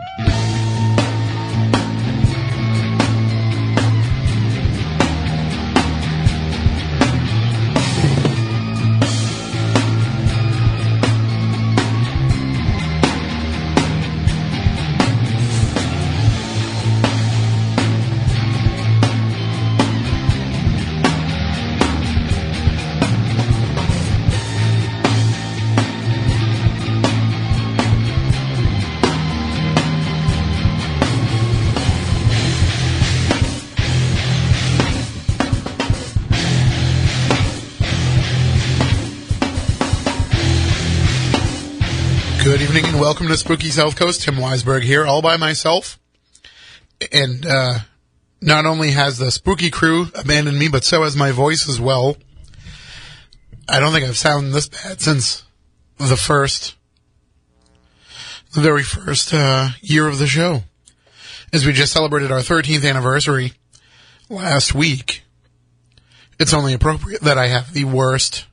Good evening welcome to Spooky South Coast. Tim Weisberg here, all by myself. And uh, not only has the spooky crew abandoned me, but so has my voice as well. I don't think I've sounded this bad since the first, the very first uh, year of the show. As we just celebrated our 13th anniversary last week, it's only appropriate that I have the worst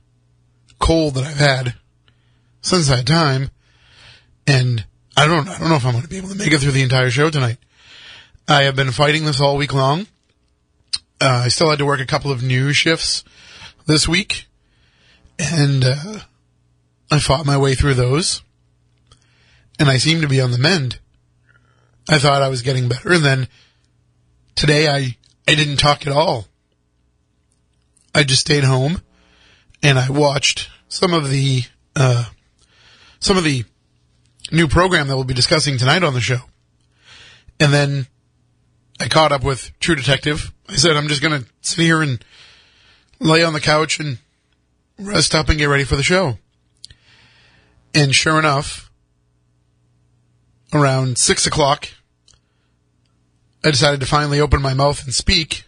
cold that I've had since that time. And I don't, I don't know if I'm going to be able to make it through the entire show tonight. I have been fighting this all week long. Uh, I still had to work a couple of new shifts this week, and uh, I fought my way through those, and I seem to be on the mend. I thought I was getting better, and then today I I didn't talk at all. I just stayed home, and I watched some of the uh, some of the new program that we'll be discussing tonight on the show. And then I caught up with True Detective. I said, I'm just going to sit here and lay on the couch and rest up and get ready for the show. And sure enough, around six o'clock, I decided to finally open my mouth and speak.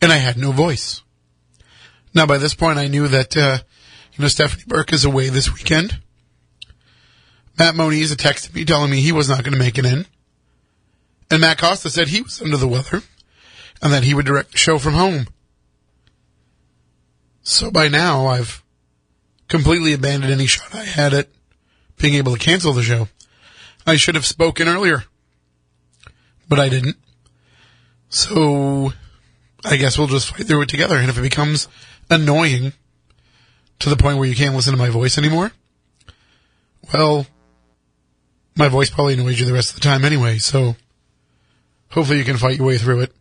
And I had no voice. Now, by this point, I knew that, uh, you know, Stephanie Burke is away this weekend. Matt Moniz texted me telling me he was not going to make it in. And Matt Costa said he was under the weather and that he would direct the show from home. So by now, I've completely abandoned any shot I had at being able to cancel the show. I should have spoken earlier, but I didn't. So I guess we'll just fight through it together. And if it becomes annoying to the point where you can't listen to my voice anymore, well, my voice probably annoys you the rest of the time anyway, so hopefully you can fight your way through it.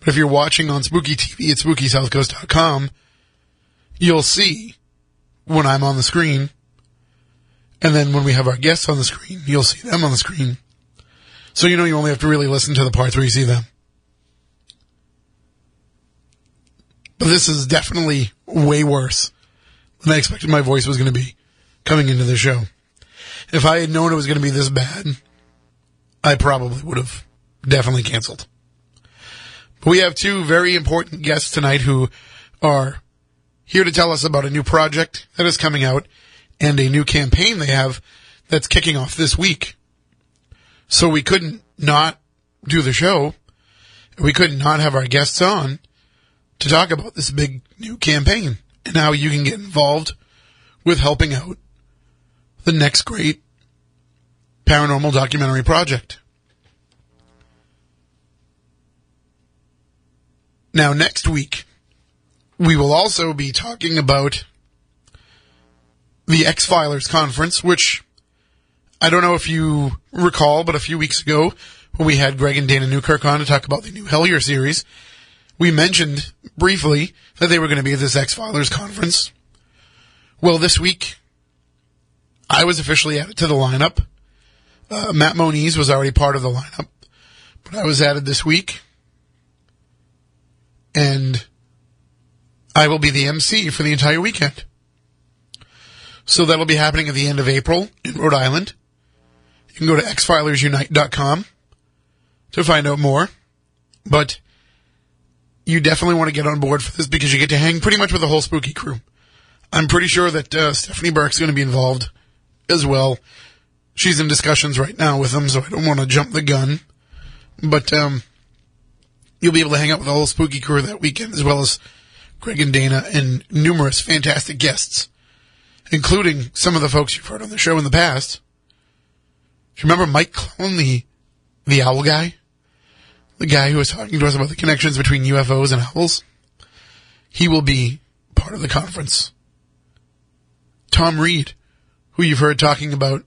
But if you're watching on Spooky TV at SpookySouthCoast.com, you'll see when I'm on the screen, and then when we have our guests on the screen, you'll see them on the screen. So you know you only have to really listen to the parts where you see them. But this is definitely way worse than I expected my voice was going to be coming into the show. If I had known it was going to be this bad, I probably would have definitely canceled. But we have two very important guests tonight who are here to tell us about a new project that is coming out and a new campaign they have that's kicking off this week. So we couldn't not do the show. We couldn't not have our guests on to talk about this big new campaign and how you can get involved with helping out the next great paranormal documentary project. Now, next week, we will also be talking about the X Filers conference, which I don't know if you recall, but a few weeks ago, when we had Greg and Dana Newkirk on to talk about the new Hellier series, we mentioned briefly that they were going to be at this X Filers conference. Well, this week, I was officially added to the lineup. Uh, Matt Moniz was already part of the lineup, but I was added this week. And I will be the MC for the entire weekend. So that'll be happening at the end of April in Rhode Island. You can go to xfilersunite.com to find out more. But you definitely want to get on board for this because you get to hang pretty much with the whole spooky crew. I'm pretty sure that uh, Stephanie Burke's going to be involved as well. She's in discussions right now with them, so I don't want to jump the gun. But um, you'll be able to hang out with the whole spooky crew that weekend, as well as Greg and Dana and numerous fantastic guests, including some of the folks you've heard on the show in the past. you remember Mike Clelland, the, the owl guy? The guy who was talking to us about the connections between UFOs and owls? He will be part of the conference. Tom Reed, who you've heard talking about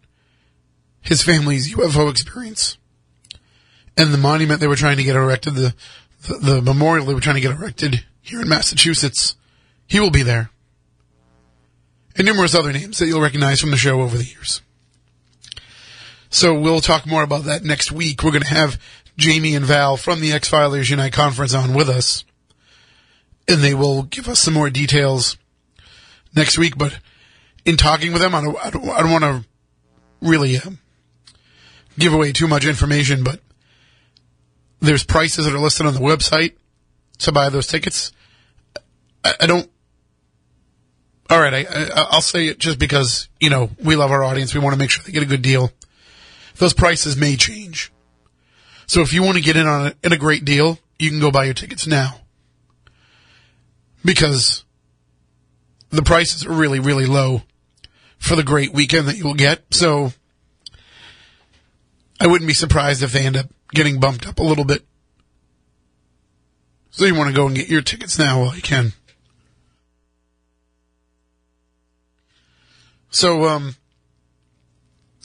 his family's UFO experience and the monument they were trying to get erected, the, the, the memorial they were trying to get erected here in Massachusetts. He will be there. And numerous other names that you'll recognize from the show over the years. So we'll talk more about that next week. We're going to have Jamie and Val from the X-Filers Unite conference on with us. And they will give us some more details next week. But in talking with them, I don't, I don't, I don't want to really uh, give away too much information, but there's prices that are listed on the website to buy those tickets. I, I don't. All right, I, I, I'll say it just because you know we love our audience. We want to make sure they get a good deal. Those prices may change. So if you want to get in on in a great deal, you can go buy your tickets now. Because the prices are really, really low for the great weekend that you'll get. So I wouldn't be surprised if they end up getting bumped up a little bit. So you want to go and get your tickets now while you can. So, um,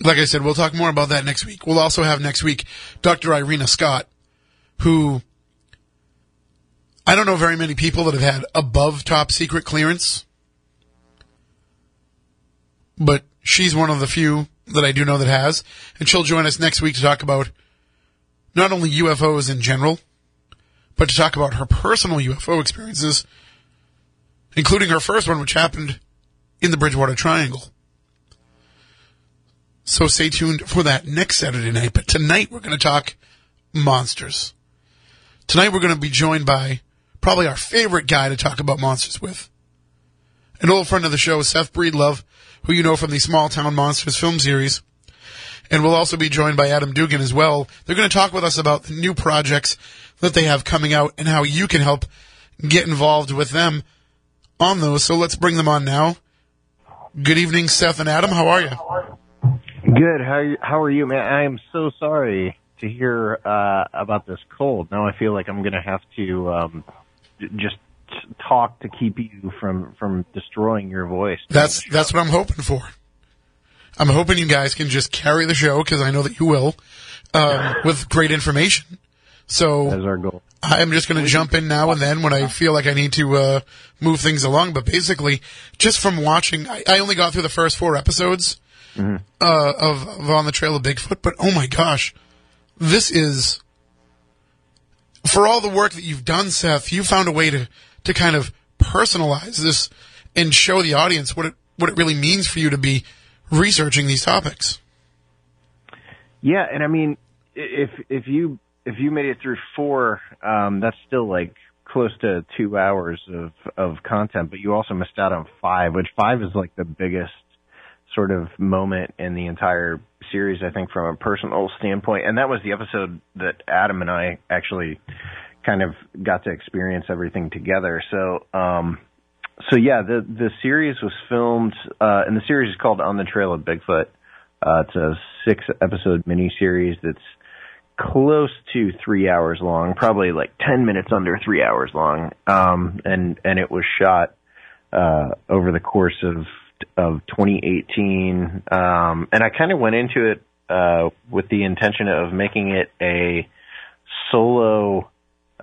like I said, we'll talk more about that next week. We'll also have next week Dr. Irena Scott, who I don't know very many people that have had above top secret clearance, but she's one of the few that I do know that has, and she'll join us next week to talk about not only UFOs in general, but to talk about her personal UFO experiences, including her first one, which happened in the Bridgewater Triangle. So stay tuned for that next Saturday night. But tonight we're going to talk monsters. Tonight we're going to be joined by probably our favorite guy to talk about monsters with. An old friend of the show, Seth Breedlove, who you know from the Small Town Monsters film series. And we'll also be joined by Adam Duggan as well. They're going to talk with us about the new projects that they have coming out and how you can help get involved with them on those. So let's bring them on now. Good evening, Seth and Adam. How are you? Good. How are you, how are you, man? I am so sorry to hear uh, about this cold. Now I feel like I'm going to have to um, just talk to keep you from from destroying your voice. That's that's what I'm hoping for. I'm hoping you guys can just carry the show because I know that you will um, with great information. So That's our goal. I'm just going to jump in now and then when I feel like I need to uh, move things along. But basically, just from watching, I, I only got through the first four episodes uh, of, of On the Trail of Bigfoot. But oh my gosh, this is for all the work that you've done, Seth. You found a way to to kind of personalize this and show the audience what it what it really means for you to be researching these topics. Yeah, and I mean, if if you if you made it through four, um, that's still like close to two hours of of content. But you also missed out on five, which five is like the biggest sort of moment in the entire series, I think, from a personal standpoint. And that was the episode that Adam and I actually kind of got to experience everything together. So, um, so yeah, the the series was filmed, uh, and the series is called On the Trail of Bigfoot. Uh, it's a six episode miniseries that's close to three hours long, probably like ten minutes under three hours long. Um, and and it was shot uh, over the course of of 2018. Um, and I kind of went into it uh, with the intention of making it a solo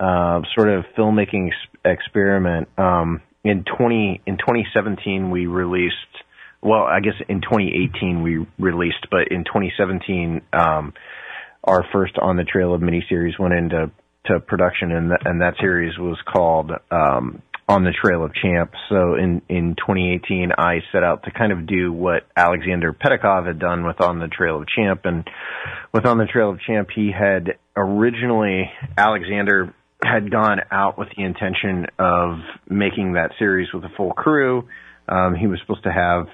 uh, sort of filmmaking ex- experiment. Um, in 20 in 2017, we released. Well, I guess in 2018 we released, but in 2017, um, our first on the trail of miniseries went into to production, and th- and that series was called um, On the Trail of Champ. So in in 2018, I set out to kind of do what Alexander Pedikov had done with On the Trail of Champ, and with On the Trail of Champ, he had originally Alexander had gone out with the intention of making that series with a full crew. Um, he was supposed to have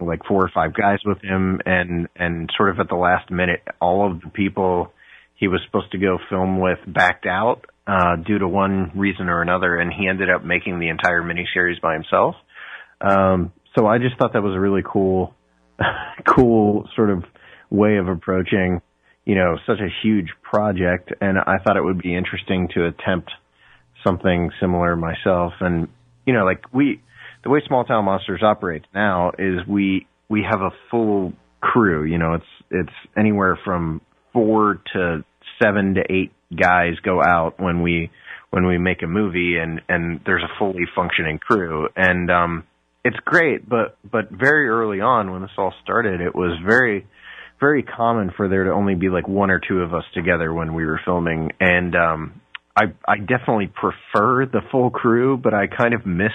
like four or five guys with him, and and sort of at the last minute, all of the people he was supposed to go film with backed out uh, due to one reason or another, and he ended up making the entire miniseries by himself. Um, so I just thought that was a really cool, cool sort of way of approaching, you know, such a huge project. And I thought it would be interesting to attempt something similar myself. And, you know, like we, the way Small Town Monsters operates now is we, we have a full crew, you know, it's, it's anywhere from four to seven to eight guys go out when we, when we make a movie and, and there's a fully functioning crew. And, um, it's great, but, but very early on when this all started, it was very, very common for there to only be like one or two of us together when we were filming. And, um, I, I definitely prefer the full crew, but I kind of miss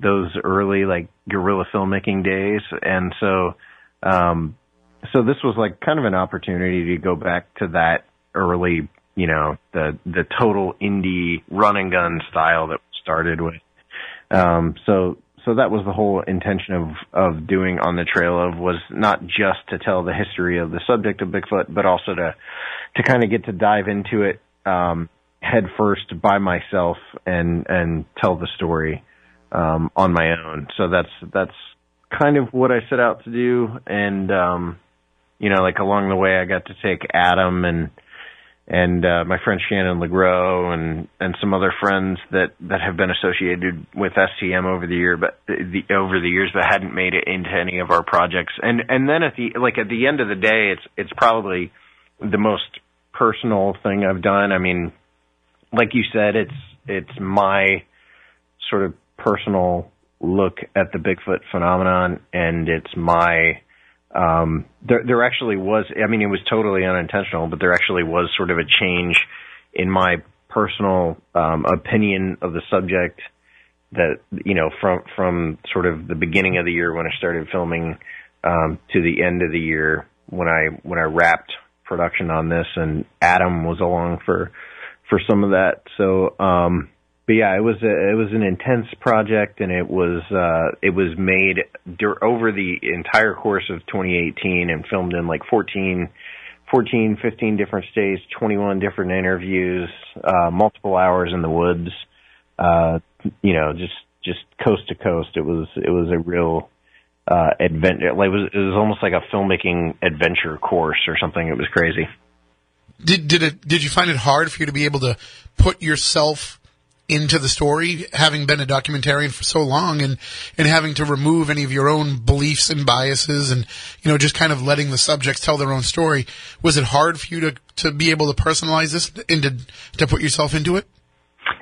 those early like guerrilla filmmaking days. And so, um, so this was like kind of an opportunity to go back to that early, you know, the, the total indie run and gun style that we started with. Um, so, so that was the whole intention of, of doing on the trail of was not just to tell the history of the subject of Bigfoot, but also to, to kind of get to dive into it, um, head first by myself and, and tell the story, um, on my own. So that's, that's kind of what I set out to do. And, um, you know, like along the way, I got to take Adam and, and uh, my friend Shannon Legros and and some other friends that that have been associated with STM over the year, but the over the years, but hadn't made it into any of our projects. And and then at the like at the end of the day, it's it's probably the most personal thing I've done. I mean, like you said, it's it's my sort of personal look at the Bigfoot phenomenon, and it's my um, there, there actually was, I mean, it was totally unintentional, but there actually was sort of a change in my personal, um, opinion of the subject that, you know, from, from sort of the beginning of the year when I started filming, um, to the end of the year when I, when I wrapped production on this and Adam was along for, for some of that. So, um, but yeah, it was a, it was an intense project, and it was uh, it was made dur- over the entire course of 2018 and filmed in like 14, 14, 15 different states, 21 different interviews, uh, multiple hours in the woods. Uh, you know, just just coast to coast. It was it was a real uh, adventure. Like it was it was almost like a filmmaking adventure course or something. It was crazy. Did did it did you find it hard for you to be able to put yourself into the story, having been a documentarian for so long and, and having to remove any of your own beliefs and biases and, you know, just kind of letting the subjects tell their own story. Was it hard for you to, to be able to personalize this and to, to put yourself into it?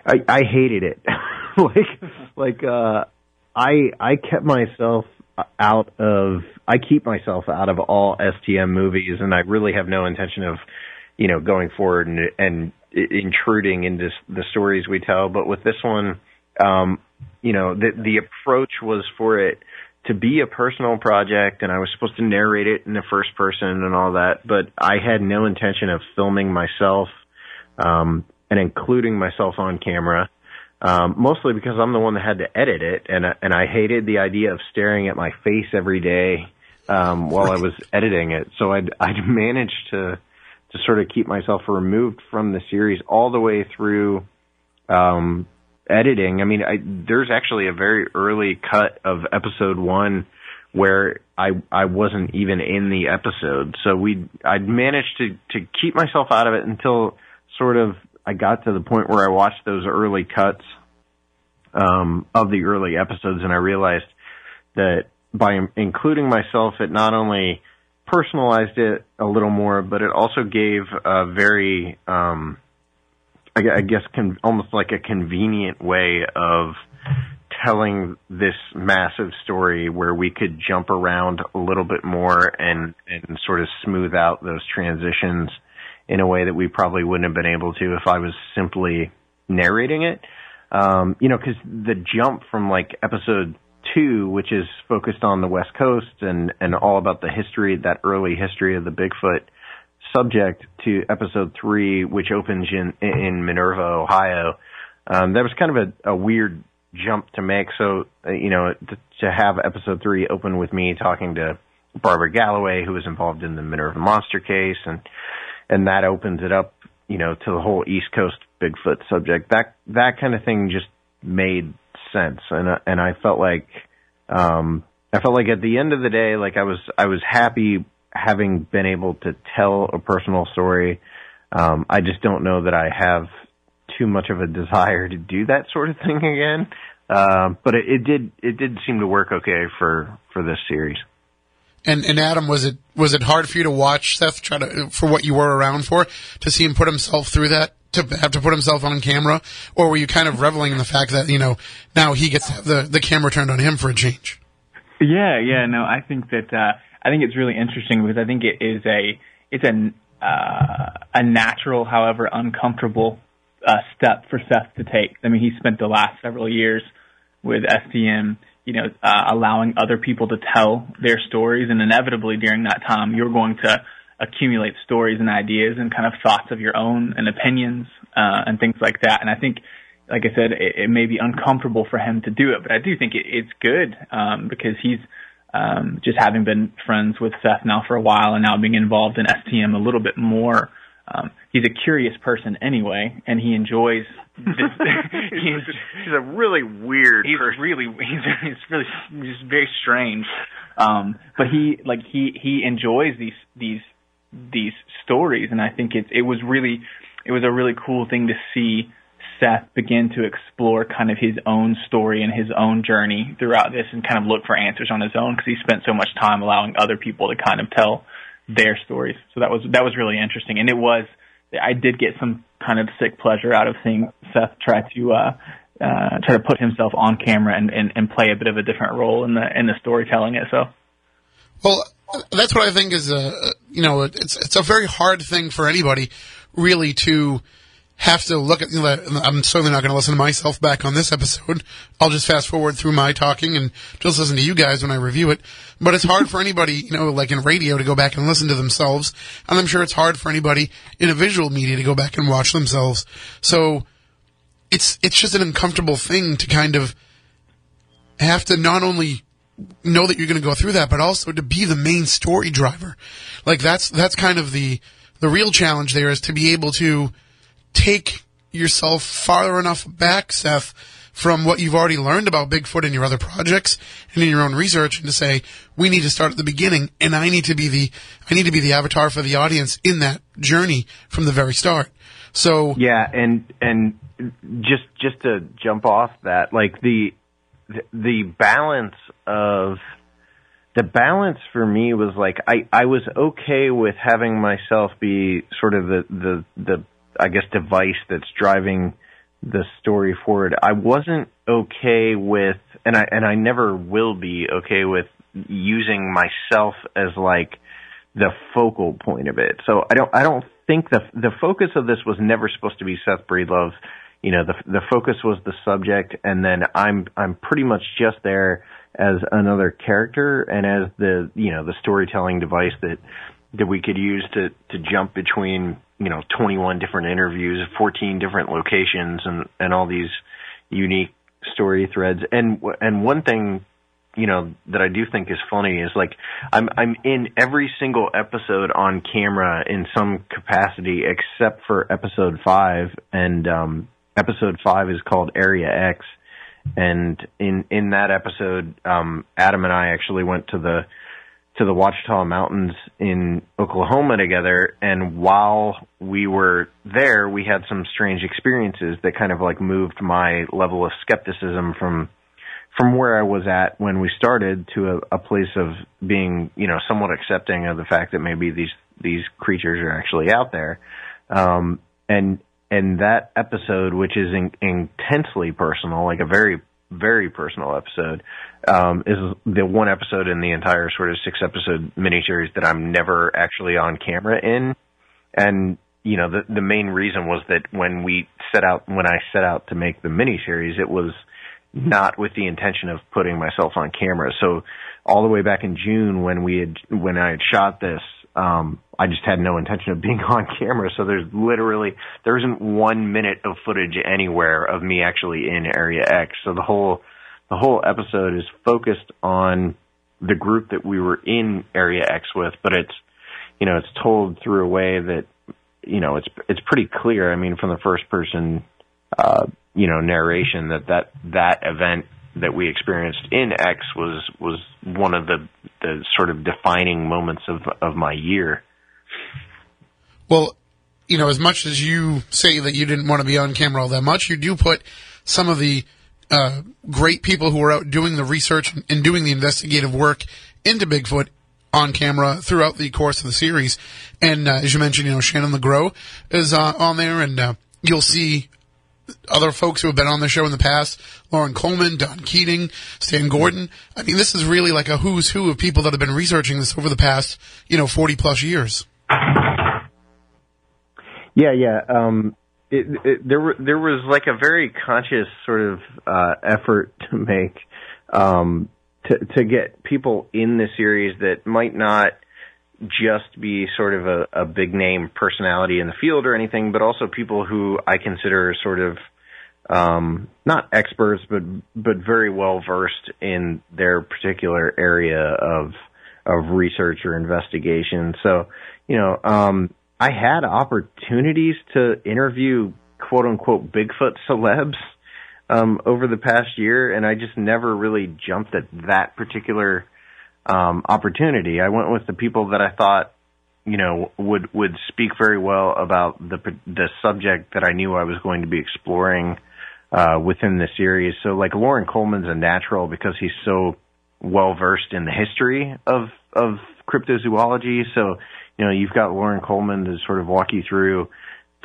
I, I hated it. like, like, uh, I, I kept myself out of, I keep myself out of all STM movies and I really have no intention of, you know, going forward and, and intruding into the stories we tell. But with this one, um, you know, the the approach was for it to be a personal project, and I was supposed to narrate it in the first person and all that. But I had no intention of filming myself um, and including myself on camera. Um, mostly because I'm the one that had to edit it, and and I hated the idea of staring at my face every day um, while I was editing it. So I'd I'd managed to to sort of keep myself removed from the series all the way through um, editing. I mean, I, there's actually a very early cut of episode one where I I wasn't even in the episode, so we I'd managed to to keep myself out of it until sort of I got to the point where I watched those early cuts um, of the early episodes, and I realized that by including myself, it not only personalized it a little more, but it also gave a very, um, I, guess, con- almost like a convenient way of telling this massive story where we could jump around a little bit more and and sort of smooth out those transitions in a way that we probably wouldn't have been able to if I was simply narrating it. Um, you know, because the jump from like episode two, which is focused on the West Coast and, and all about the history, that early history of the Bigfoot subject, to episode three, which opens in, in Minerva, Ohio. Um, that was kind of a, a weird jump to make. So, uh, you know, to, to have episode three open with me talking to Barbara Galloway, who was involved in the Minerva monster case, and and that opens it up, you know, to the whole East Coast Bigfoot subject. That that kind of thing just made sense, and uh, and I felt like um, I felt like at the end of the day, like I was I was happy having been able to tell a personal story, um, I just don't know that I have too much of a desire to do that sort of thing again. Um, but it, it did it did seem to work okay for for this series. And and Adam, was it was it hard for you to watch Seth try to for what you were around for to see him put himself through that to have to put himself on camera, or were you kind of reveling in the fact that you know now he gets the the camera turned on him for a change? Yeah, yeah, no, I think that uh, I think it's really interesting because I think it is a it's a uh, a natural, however uncomfortable uh, step for Seth to take. I mean, he spent the last several years with STM, you know, uh, allowing other people to tell their stories, and inevitably during that time, you're going to accumulate stories and ideas and kind of thoughts of your own and opinions uh, and things like that. And I think, like I said, it, it may be uncomfortable for him to do it, but I do think it, it's good um, because he's um, just having been friends with Seth now for a while and now being involved in STM a little bit more. Um, he's a curious person anyway, and he enjoys. This, he's, he's a really weird. He's person. really he's, he's really he's very strange. Um, but he like he he enjoys these these these stories, and I think it it was really it was a really cool thing to see Seth begin to explore kind of his own story and his own journey throughout this, and kind of look for answers on his own because he spent so much time allowing other people to kind of tell their stories. So that was that was really interesting, and it was I did get some kind of sick pleasure out of seeing Seth try to uh, uh, try to put himself on camera and, and, and play a bit of a different role in the in the storytelling itself. Well, that's what I think is a you know it's it's a very hard thing for anybody really to have to look at. You know, I'm certainly not going to listen to myself back on this episode. I'll just fast forward through my talking and just listen to you guys when I review it. But it's hard for anybody, you know, like in radio to go back and listen to themselves, and I'm sure it's hard for anybody in a visual media to go back and watch themselves. So it's it's just an uncomfortable thing to kind of have to not only know that you're going to go through that, but also to be the main story driver. Like that's that's kind of the the real challenge there is to be able to take yourself far enough back, Seth, from what you've already learned about Bigfoot in your other projects and in your own research, and to say we need to start at the beginning, and I need to be the I need to be the avatar for the audience in that journey from the very start. So yeah, and and just just to jump off that, like the the balance of the balance for me was like I I was okay with having myself be sort of the the the I guess device that's driving the story forward. I wasn't okay with and I and I never will be okay with using myself as like the focal point of it. So I don't I don't think the the focus of this was never supposed to be Seth Breedlove. You know, the the focus was the subject and then I'm I'm pretty much just there as another character and as the you know the storytelling device that that we could use to to jump between you know 21 different interviews 14 different locations and and all these unique story threads. And and one thing you know that I do think is funny is like I'm I'm in every single episode on camera in some capacity except for episode 5 and um episode 5 is called Area X and in in that episode, um, Adam and I actually went to the to the Ouachita Mountains in Oklahoma together, and while we were there, we had some strange experiences that kind of like moved my level of skepticism from from where I was at when we started to a, a place of being, you know, somewhat accepting of the fact that maybe these these creatures are actually out there. Um, and and that episode, which is in, intensely personal, like a very very personal episode, um, is the one episode in the entire sort of six episode miniseries that I'm never actually on camera in. And you know, the the main reason was that when we set out when I set out to make the miniseries, it was not with the intention of putting myself on camera. So all the way back in June when we had when I had shot this, um, I just had no intention of being on camera. So there's literally there isn't one minute of footage anywhere of me actually in Area X. So the whole the whole episode is focused on the group that we were in Area X with, but it's you know it's told through a way that you know it's it's pretty clear. I mean, from the first person uh, you know narration that that that event that we experienced in X was was one of the the sort of defining moments of of my year. Well, you know, as much as you say that you didn't want to be on camera all that much, you do put some of the uh, great people who are out doing the research and doing the investigative work into Bigfoot on camera throughout the course of the series. And uh, as you mentioned, you know, Shannon LeGros is uh, on there, and uh, you'll see other folks who have been on the show in the past, Loren Coleman, Don Keating, Stan Gordon. I mean, this is really like a who's who of people that have been researching this over the past, you know, 40 plus years. Yeah, yeah. Um, it, it, there, were, there was like a very conscious sort of uh, effort to make um, to to get people in the series that might not just be sort of a, a big name personality in the field or anything, but also people who I consider sort of um, not experts, but but very well versed in their particular area of of research or investigation. So, you know, um, I had opportunities to interview quote unquote Bigfoot celebs um, over the past year, and I just never really jumped at that particular um, opportunity. I went with the people that I thought, you know, would would speak very well about the the subject that I knew I was going to be exploring uh, within the series. So, like Loren Coleman's a natural because he's so well versed in the history of of cryptozoology. So, you know, you've got Loren Coleman to sort of walk you through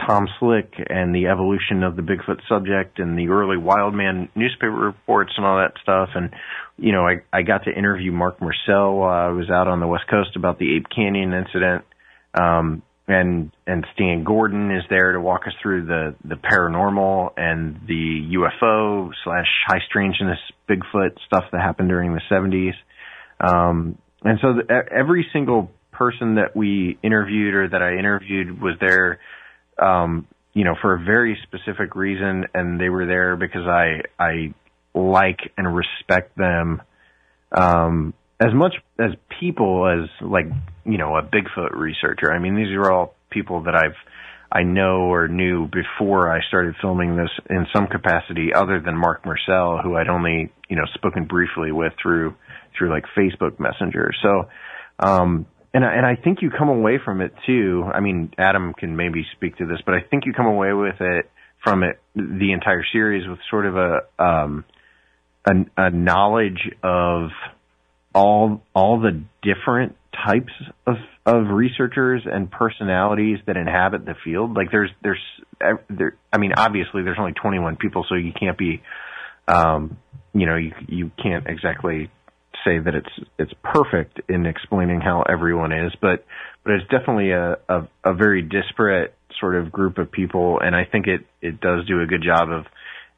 Tom Slick and the evolution of the Bigfoot subject and the early Wildman newspaper reports and all that stuff. And, you know, I, I got to interview Marc Myrsell while I was out on the West Coast about the Ape Canyon incident. Um, and, and Stan Gordon is there to walk us through the, the paranormal and the UFO slash high strangeness Bigfoot stuff that happened during the 70s. Um, and so the, every single person that we interviewed or that I interviewed was there um, you know, for a very specific reason, and they were there because I I like and respect them um, as much as people as like you know a Bigfoot researcher. I mean, these are all people that I've I know or knew before I started filming this in some capacity, other than Marc Myrsell, who I'd only you know spoken briefly with through through like Facebook Messenger. So um, and I, and I think you come away from it too. I mean, Adam can maybe speak to this, but I think you come away with it from it the entire series with sort of a um a, a knowledge of all all the different types of of researchers and personalities that inhabit the field. Like there's there's there. I mean, obviously there's only 21 people, so you can't be, um, you know, you you can't exactly say that it's it's perfect in explaining how everyone is, but but it's definitely a, a, a very disparate sort of group of people, and I think it it does do a good job of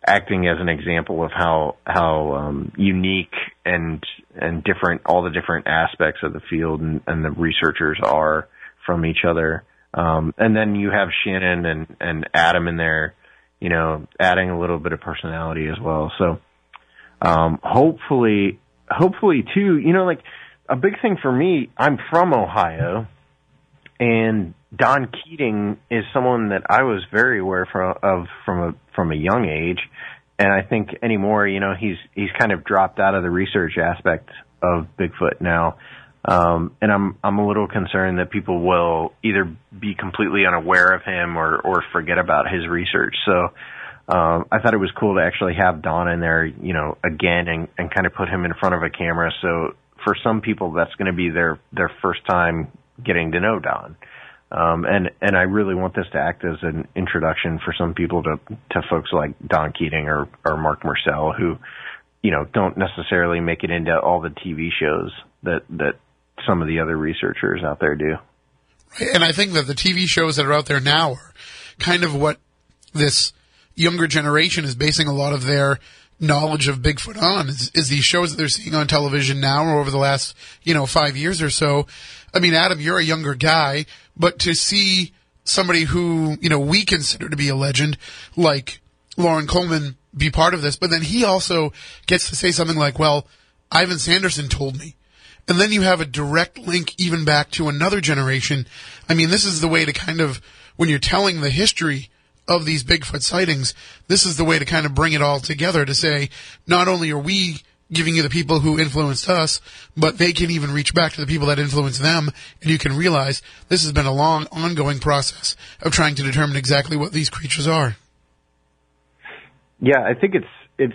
acting as an example of how how um, unique and and different all the different aspects of the field and, and the researchers are from each other. Um, and then you have Shannon and and Adam in there, you know, adding a little bit of personality as well. So um, hopefully hopefully too, you know, like a big thing for me, I'm from Ohio and Don Keating is someone that I was very aware from, of from a from a young age, and I think anymore, you know, he's he's kind of dropped out of the research aspect of Bigfoot now, um, and I'm I'm a little concerned that people will either be completely unaware of him or or forget about his research. So um, I thought it was cool to actually have Don in there, you know, again and, and kind of put him in front of a camera. So for some people, that's going to be their, their first time getting to know Don. Um, and, and I really want this to act as an introduction for some people to, to folks like Don Keating or, or Marc Myrsell who, you know, don't necessarily make it into all the TV shows that, that some of the other researchers out there do. And I think that the TV shows that are out there now are kind of what this younger generation is basing a lot of their knowledge of Bigfoot on is, is, these shows that they're seeing on television now or over the last, you know, five years or so. I mean, Adam, you're a younger guy, but to see somebody who, you know, we consider to be a legend, like Loren Coleman, be part of this, but then he also gets to say something like, well, Ivan Sanderson told me. And then you have a direct link even back to another generation. I mean, this is the way to kind of, when you're telling the history of these Bigfoot sightings, this is the way to kind of bring it all together to say, not only are we giving you the people who influenced us, but they can even reach back to the people that influenced them, and you can realize this has been a long, ongoing process of trying to determine exactly what these creatures are. Yeah, I think it's it's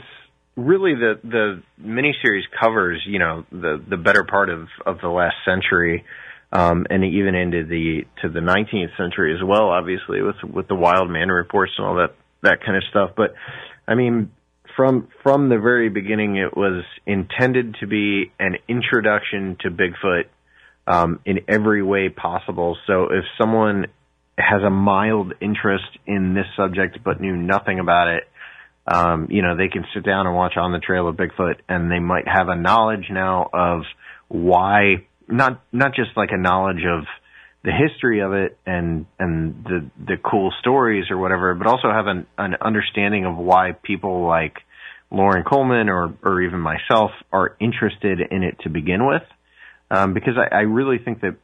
really the the miniseries covers you know the the better part of of the last century, um, and even into the to the 19th century as well. Obviously, with with the wild man reports and all that that kind of stuff. But I mean, from from the very beginning, it was intended to be an introduction to Bigfoot um, in every way possible. So if someone has a mild interest in this subject but knew nothing about it, um, you know, they can sit down and watch On the Trail of Bigfoot, and they might have a knowledge now of why not not just like a knowledge of the history of it and and the the cool stories or whatever, but also have an, an understanding of why people like Loren Coleman or or even myself are interested in it to begin with, um, because I, I really think that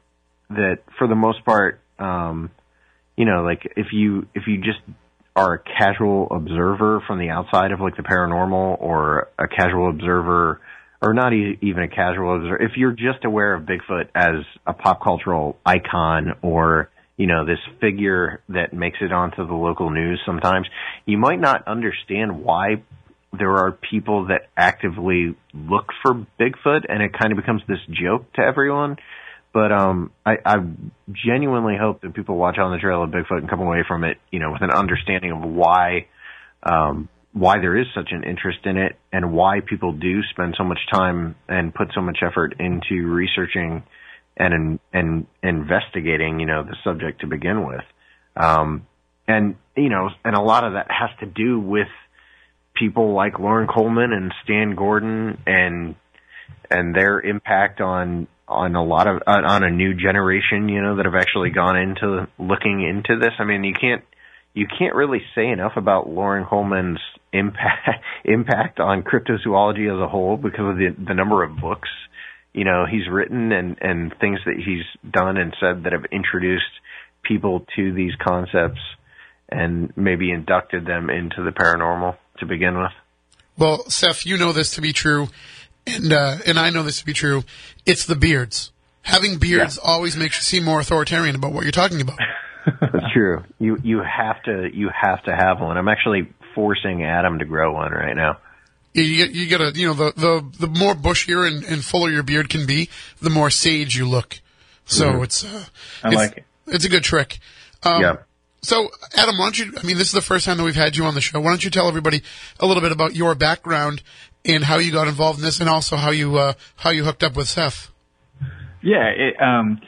that for the most part, um, you know, like if you if you just are a casual observer from the outside of like the paranormal or a casual observer or not e- even a casual observer if you're just aware of Bigfoot as a pop cultural icon or you know this figure that makes it onto the local news sometimes you might not understand why there are people that actively look for Bigfoot and it kind of becomes this joke to everyone. But um, I, I genuinely hope that people watch on the trail of Bigfoot and come away from it, you know, with an understanding of why, um, why there is such an interest in it and why people do spend so much time and put so much effort into researching and and investigating, you know, the subject to begin with. Um, and you know, and a lot of that has to do with people like Loren Coleman and Stan Gordon and and their impact on on a lot of on a new generation, you know, that have actually gone into looking into this. I mean, you can't you can't really say enough about Loren Coleman's impact impact on cryptozoology as a whole because of the the number of books you know he's written and and things that he's done and said that have introduced people to these concepts and maybe inducted them into the paranormal to begin with. Well, Seth, you know this to be true, and uh, and I know this to be true. It's the beards. Having beards yeah. always makes you seem more authoritarian about what you're talking about. That's true. You you have to you have to have one. I'm actually forcing Adam to grow one right now. You, you gotta, you know, the, the, the more bushier and, and fuller your beard can be, the more sage you look. So mm-hmm. it's, uh, I it's, like it. It's a good trick. Um, yeah. So, Adam, why don't you? I mean, this is the first time that we've had you on the show. Why don't you tell everybody a little bit about your background and how you got involved in this, and also how you uh, how you hooked up with Seth? Yeah. It, um,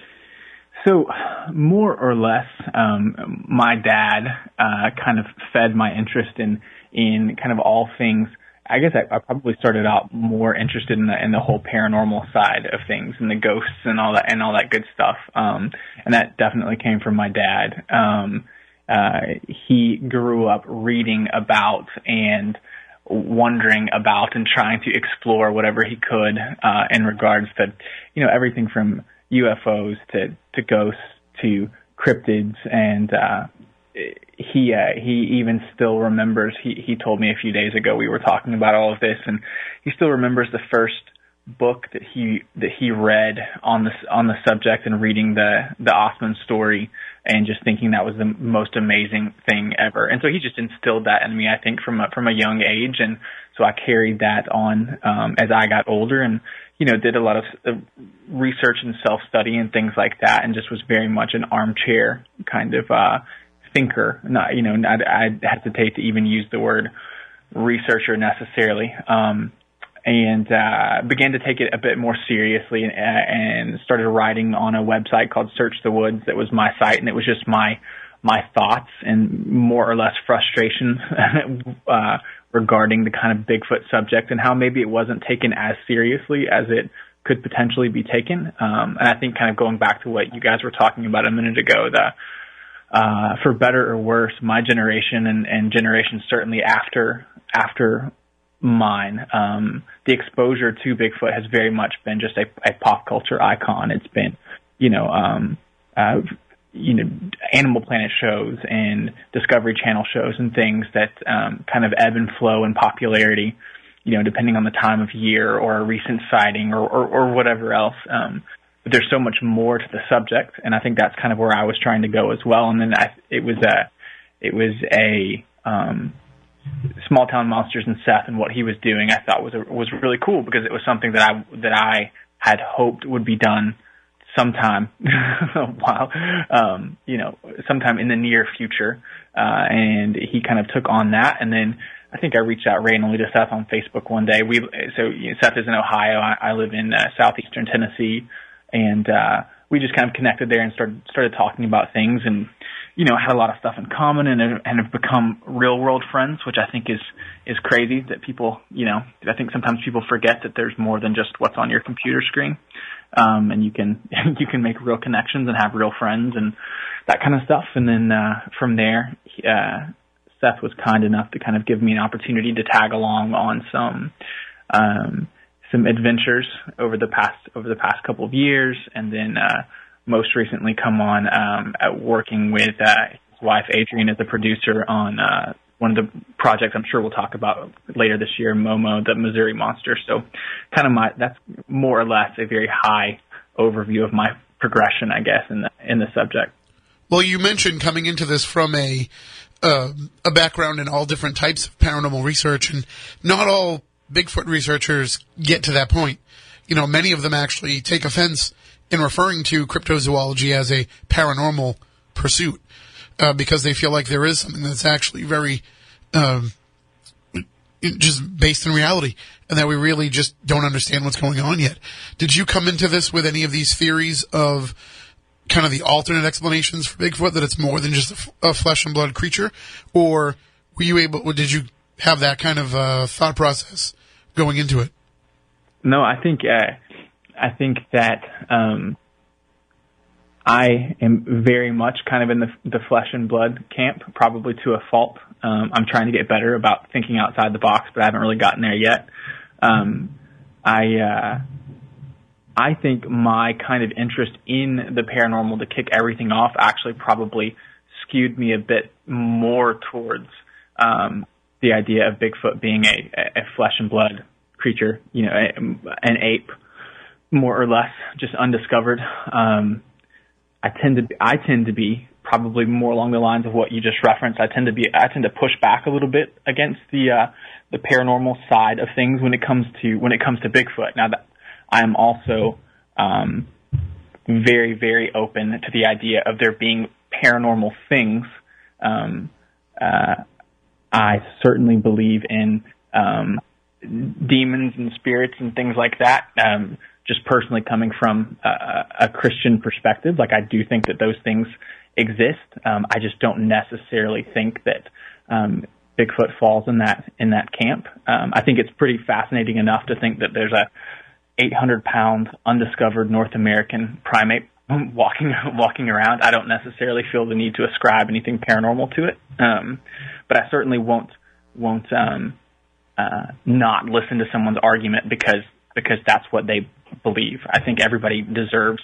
so, more or less, um, my dad uh, kind of fed my interest in in kind of all things. I guess I, I probably started out more interested in the in the whole paranormal side of things and the ghosts and all that and all that good stuff. Um, and that definitely came from my dad. Um, uh, he grew up reading about and wondering about and trying to explore whatever he could uh, in regards to, you know, everything from UFOs to to ghosts to cryptids and uh, he uh, he even still remembers he he told me a few days ago we were talking about all of this and he still remembers the first book that he that he read on this on the subject and reading the the Ostman story and just thinking that was the most amazing thing ever. And so he just instilled that in me, I think, from a, from a young age. And so I carried that on um, as I got older, and you know, did a lot of uh, research and self study and things like that, and just was very much an armchair kind of uh, thinker. Not you know, not, I hesitate to even use the word researcher necessarily. Um, and uh, began to take it a bit more seriously and, and started writing on a website called Search the Woods. That was my site, and it was just my my thoughts and more or less frustration uh, regarding the kind of Bigfoot subject and how maybe it wasn't taken as seriously as it could potentially be taken. Um, and I think kind of going back to what you guys were talking about a minute ago, the uh, for better or worse, my generation and, and generations certainly after after mine. Um, the exposure to Bigfoot has very much been just a, a pop culture icon. It's been, you know, um, uh, you know Animal Planet shows and Discovery Channel shows and things that um, kind of ebb and flow in popularity, you know, depending on the time of year or a recent sighting or or, or whatever else. Um, but there's so much more to the subject, and I think that's kind of where I was trying to go as well. And then I, it was a it was a um, small town monsters and Seth and what he was doing. I thought was a, was really cool because it was something that I that I had hoped would be done sometime while um you know sometime in the near future. Uh and he kind of took on that. And then I think I reached out randomly to Seth on Facebook one day. We so you know, Seth is in Ohio. I, I live in uh, southeastern Tennessee. And uh we just kind of connected there and started started talking about things and you know had a lot of stuff in common and and have become real world friends which I think is is crazy that people you know I think sometimes people forget that there's more than just what's on your computer screen um, and you can you can make real connections and have real friends and that kind of stuff. And then uh, from there, uh, Seth was kind enough to kind of give me an opportunity to tag along on some um, some adventures over the past over the past couple of years, and then uh, most recently come on um, at working with uh, his wife Adrienne as a producer on uh, one of the projects I'm sure we'll talk about later this year, Momo, the Missouri Monster. So kind of my, that's more or less a very high overview of my progression, I guess, in the, in the subject. Well, you mentioned coming into this from a, uh, a background in all different types of paranormal research and not all Bigfoot researchers get to that point. You know, many of them actually take offense in referring to cryptozoology as a paranormal pursuit uh, because they feel like there is something that's actually very um, just based in reality and that we really just don't understand what's going on yet. Did you come into this with any of these theories of kind of the alternate explanations for Bigfoot that it's more than just a, f- a flesh and blood creature, or were you able? Did you have that kind of uh, thought process going into it? No, I think uh, I think that um, I am very much kind of in the, the flesh and blood camp, probably to a fault. Um, I'm trying to get better about thinking outside the box, but I haven't really gotten there yet. Um, I uh, I think my kind of interest in the paranormal to kick everything off actually probably skewed me a bit more towards um, the idea of Bigfoot being a, a flesh and blood creature, you know, a, an ape, more or less, just undiscovered. Um, I tend to I tend to be probably more along the lines of what you just referenced. I tend to be I tend to push back a little bit against the uh, the paranormal side of things when it comes to when it comes to Bigfoot. Now that I am also um, very very open to the idea of there being paranormal things. Um, uh, I certainly believe in um, demons and spirits and things like that. Um, just personally coming from a, a Christian perspective, like I do think that those things exist. Um, I just don't necessarily think that um, Bigfoot falls in that in that camp. Um, I think it's pretty fascinating enough to think that there's a 800 pound undiscovered North American primate walking walking around. I don't necessarily feel the need to ascribe anything paranormal to it, um, but I certainly won't won't um, uh, not listen to someone's argument because because that's what they believe. I think everybody deserves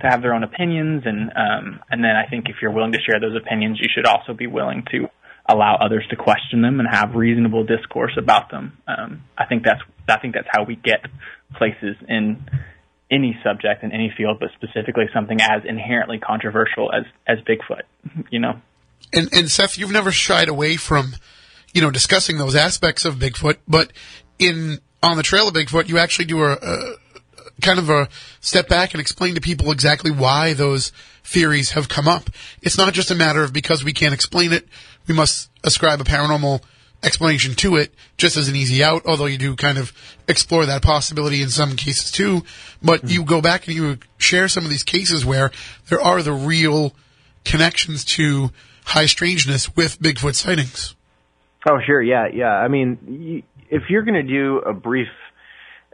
to have their own opinions, and um, and then I think if you're willing to share those opinions, you should also be willing to allow others to question them and have reasonable discourse about them. Um, I think that's I think that's how we get places in any subject in any field, but specifically something as inherently controversial as as Bigfoot. You know. And and Seth, you've never shied away from, you know, discussing those aspects of Bigfoot, but in on the trail of Bigfoot, you actually do a, a kind of a step back and explain to people exactly why those theories have come up. It's not just a matter of because we can't explain it, we must ascribe a paranormal explanation to it just as an easy out, although you do kind of explore that possibility in some cases too. But mm-hmm. you go back and you share some of these cases where there are the real connections to high strangeness with Bigfoot sightings. Oh, sure. Yeah. Yeah. I mean, if you're going to do a brief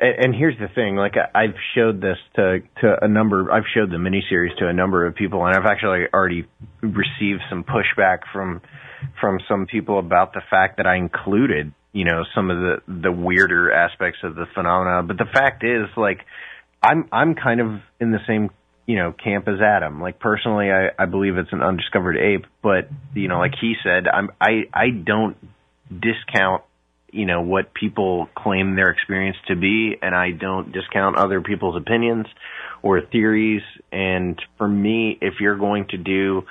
and here's the thing like i've showed this to to a number i've showed the miniseries to a number of people and i've actually already received some pushback from from some people about the fact that i included you know some of the the weirder aspects of the phenomena but the fact is like i'm i'm kind of in the same you know camp as Adam. Like personally, I, I believe it's an undiscovered ape, but you know, like he said, I'm I I don't discount you know what people claim their experience to be, and I don't discount other people's opinions or theories. And for me, if you're going to do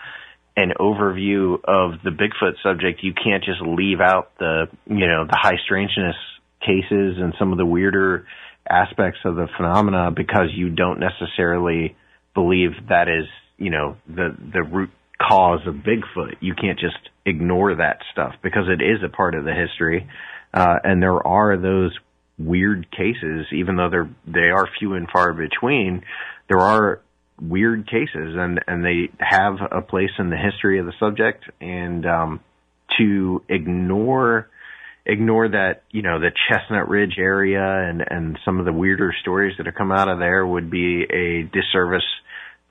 an overview of the Bigfoot subject, you can't just leave out the you know the high strangeness cases and some of the weirder aspects of the phenomena because you don't necessarily believe that is you know the the root cause of Bigfoot. You can't just ignore that stuff because it is a part of the history. Uh, and there are those weird cases, even though they're, they are few and far between, there are weird cases and, and they have a place in the history of the subject. And, um, to ignore, ignore that, you know, the Chestnut Ridge area and, and some of the weirder stories that have come out of there would be a disservice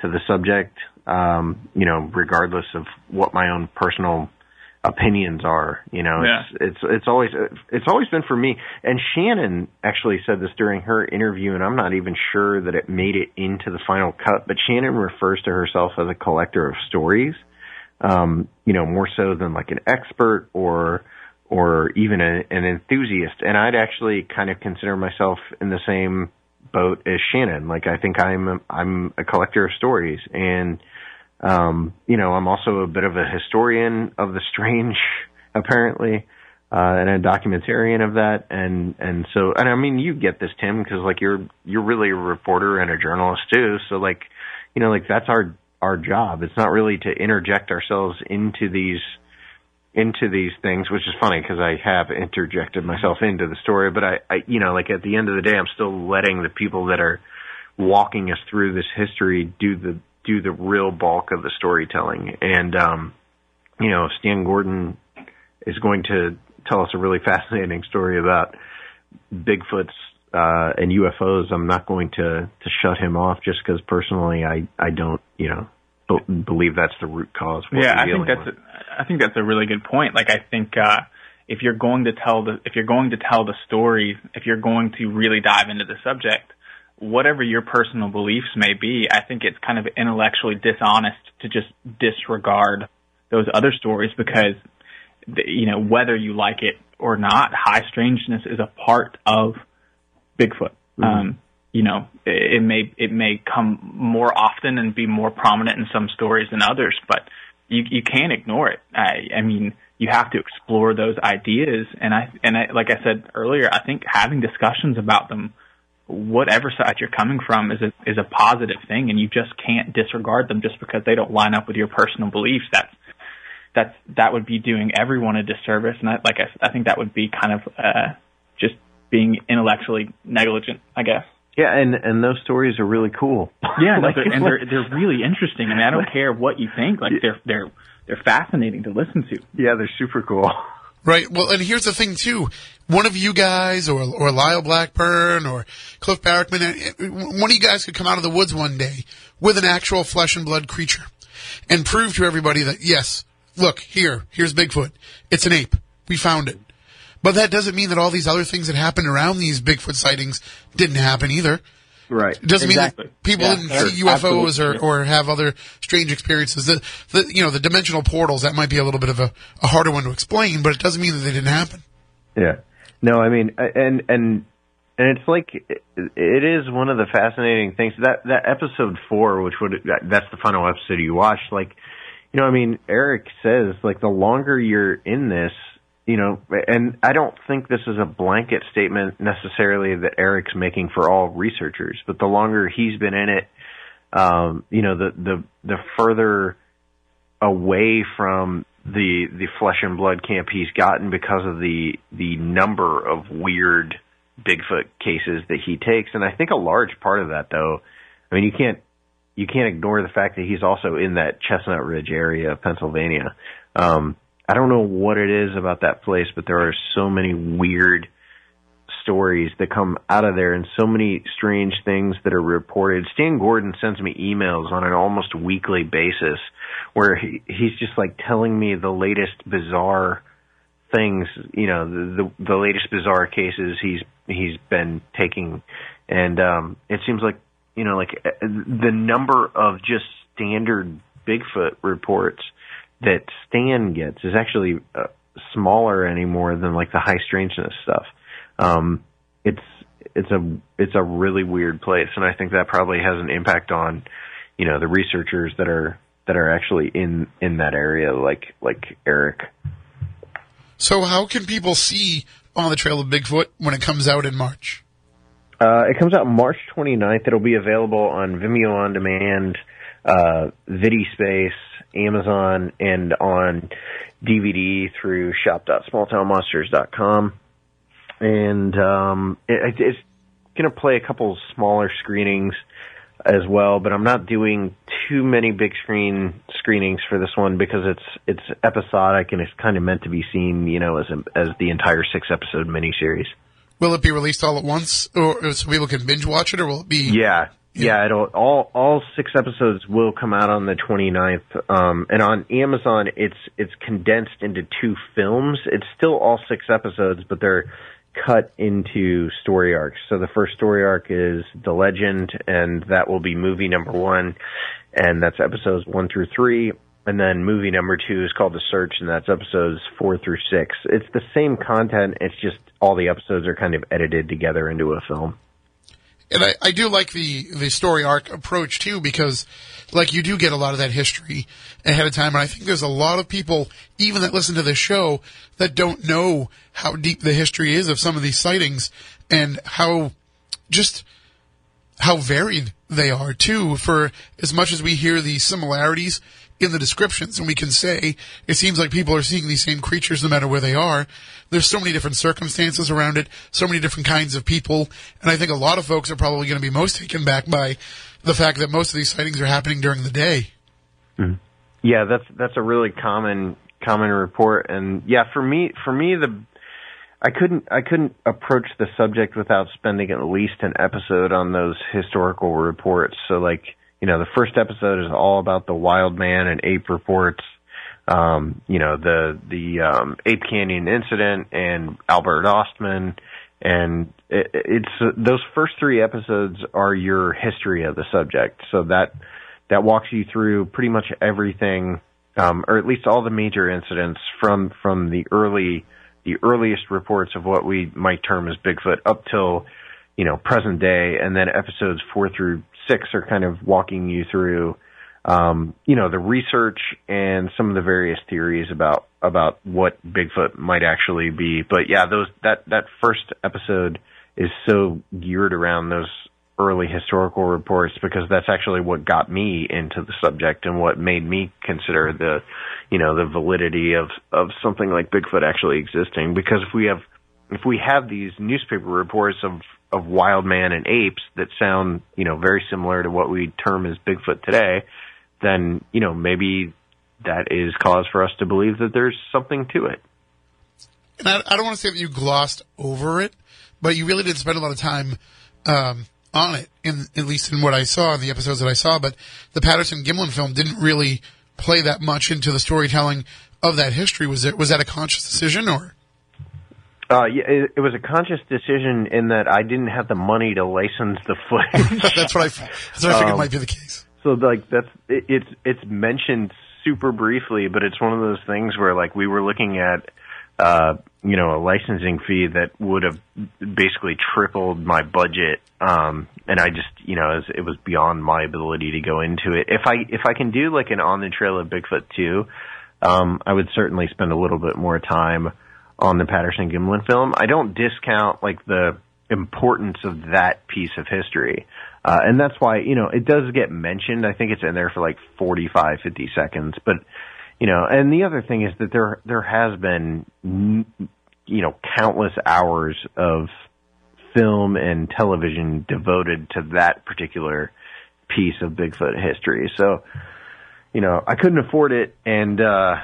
to the subject. Um, you know, regardless of what my own personal opinions are. You know, Yeah. it's it's it's always it's always been for me. And Shannon actually said this during her interview, and I'm not even sure that it made it into the final cut. But Shannon refers to herself as a collector of stories. Um, you know, more so than like an expert or or even a, an enthusiast. And I'd actually kind of consider myself in the same boat as Shannon. Like I think I'm a, I'm a collector of stories and um, you know, I'm also a bit of a historian of the strange, apparently, uh, and a documentarian of that. And, and so, and I mean, you get this, Tim, because like you're, you're really a reporter and a journalist too. So like, you know, like that's our, our job. It's not really to interject ourselves into these, into these things, which is funny because I have interjected myself into the story, but I, I, you know, like at the end of the day, I'm still letting the people that are walking us through this history do the do the real bulk of the storytelling. And um, you know, Stan Gordon is going to tell us a really fascinating story about Bigfoot's uh, and UFOs. I'm not going to to shut him off just because personally I I don't you know be- believe that's the root cause. yeah, I think that's with. a, I think that's a really good point. Like I think uh if you're going to tell the if you're going to tell the story, if you're going to really dive into the subject, whatever your personal beliefs may be, I think it's kind of intellectually dishonest to just disregard those other stories because you know whether you like it or not, high strangeness is a part of Bigfoot. Um, you know, it, it may it may come more often and be more prominent in some stories than others, but you you can't ignore it. I, I mean, you have to explore those ideas, and I and I, like I said earlier, I think having discussions about them, whatever side you're coming from, is a is a positive thing, and you just can't disregard them just because they don't line up with your personal beliefs. That's that's that would be doing everyone a disservice, and I, like I, I think that would be kind of uh, just being intellectually negligent, I guess. Yeah, and and those stories are really cool. Yeah, Like, they're, and they're they're really interesting. I mean, I don't care what you think; like they're they're they're fascinating to listen to. yeah, they're super cool. Right. Well, and here's the thing too. One of you guys, or or Lyle Blackburn, or Cliff Barackman, eh, one of you guys could come out of the woods one day with an actual flesh and blood creature, and prove to everybody that yes, look here, here's Bigfoot. It's an ape. We found it. But that doesn't mean that all these other things that happened around these Bigfoot sightings didn't happen either. Right. It doesn't Exactly. mean that people Yeah, didn't sure. see UFOs or, Absolutely. or have other strange experiences. The, the you know the dimensional portals that might be a little bit of a, a harder one to explain, but it doesn't mean that they didn't happen. Yeah. No, I mean, and and and it's like it, it is one of the fascinating things that that episode four, which would that- that's the final episode you watched. Like, you know, I mean, Eric says like the longer you're in this, you know, and I don't think this is a blanket statement necessarily that Eric's making for all researchers, but the longer he's been in it, um, you know, the the the further away from the the flesh and blood camp he's gotten because of the the number of weird Bigfoot cases that he takes, and I think a large part of that, though, I mean, you can't you can't ignore the fact that he's also in that Chestnut Ridge area of Pennsylvania. Um, I don't know what it is about that place, but there are so many weird stories that come out of there and so many strange things that are reported. Stan Gordon sends me emails on an almost weekly basis where he, he's just like telling me the latest bizarre things, you know, the, the the latest bizarre cases he's he's been taking and um it seems like you know, like uh, the number of just standard Bigfoot reports that Stan gets is actually uh, smaller anymore than like the high strangeness stuff. Um, it's it's a it's a really weird place, and I think that probably has an impact on you know the researchers that are that are actually in in that area, like like Eric. So, how can people see on the Trail of Bigfoot when it comes out in March? Uh, it comes out March 29th. It'll be available on Vimeo on demand, uh, VidiSpace, Amazon, and on DVD through shop.smalltownmonsters.com. And um, it, it's going to play a couple smaller screenings as well, but I'm not doing too many big screen screenings for this one because it's it's episodic and it's kind of meant to be seen, you know, as a, as the entire six episode miniseries. Will it be released all at once, or so people can binge watch it, or will it be? Yeah, yeah. It'll all all six episodes will come out on the 29th. Um, and on Amazon, it's it's condensed into two films. It's still all six episodes, but they're cut into story arcs. So the first story arc is The Legend, and that will be movie number one, and that's episodes one through three. And then movie number two is called The Search, and that's episodes four through six. It's the same content, it's just all the episodes are kind of edited together into a film. And I, I do like the, the story arc approach too, because like you do get a lot of that history ahead of time. And I think there's a lot of people, even that listen to this show, that don't know how deep the history is of some of these sightings and how just how varied they are too. For as much as we hear the similarities in the descriptions and we can say it seems like people are seeing these same creatures no matter where they are. There's so many different circumstances around it, so many different kinds of people, and I think a lot of folks are probably going to be most taken back by the fact that most of these sightings are happening during the day. Mm-hmm. Yeah, that's that's a really common common report, and yeah, for me for me the I couldn't I couldn't approach the subject without spending at least an episode on those historical reports. So like you know, the first episode is all about the wild man and ape reports. Um, you know, the, the, um, Ape Canyon incident and Albert Ostman. And it, it's, uh, those first three episodes are your history of the subject. So that, that walks you through pretty much everything, um, or at least all the major incidents from, from the early, the earliest reports of what we might term as Bigfoot up till, you know, present day. And then episodes four through six are kind of walking you through, um, you know, the research and some of the various theories about about what Bigfoot might actually be. But yeah, those that that first episode is so geared around those early historical reports because that's actually what got me into the subject and what made me consider the you know the validity of of something like Bigfoot actually existing because if we have if we have these newspaper reports of of wild man and apes that sound, you know, very similar to what we term as Bigfoot today, then, you know, maybe that is cause for us to believe that there's something to it. And I, I don't want to say that you glossed over it, but you really did spend a lot of time um, on it, in, at least in what I saw in the episodes that I saw. But the Patterson Gimlin film didn't really play that much into the storytelling of that history. Was it was that a conscious decision or? Uh, yeah, it, it, was a conscious decision in that I didn't have the money to license the footage. that's what I. That's what I figured um, might be the case. So like that's it, it's it's mentioned super briefly, but it's one of those things where like we were looking at, uh, you know, a licensing fee that would have basically tripled my budget, um, and I just you know it was, it was beyond my ability to go into it. If I if I can do like an on the trail of Bigfoot two, um, I would certainly spend a little bit more time on the Patterson Gimlin film. I don't discount like the importance of that piece of history. Uh, and that's why, you know, it does get mentioned. I think it's in there for like 45, 50 seconds. But, you know, and the other thing is that there, there has been, you know, countless hours of film and television devoted to that particular piece of Bigfoot history. So, you know, I couldn't afford it and, uh,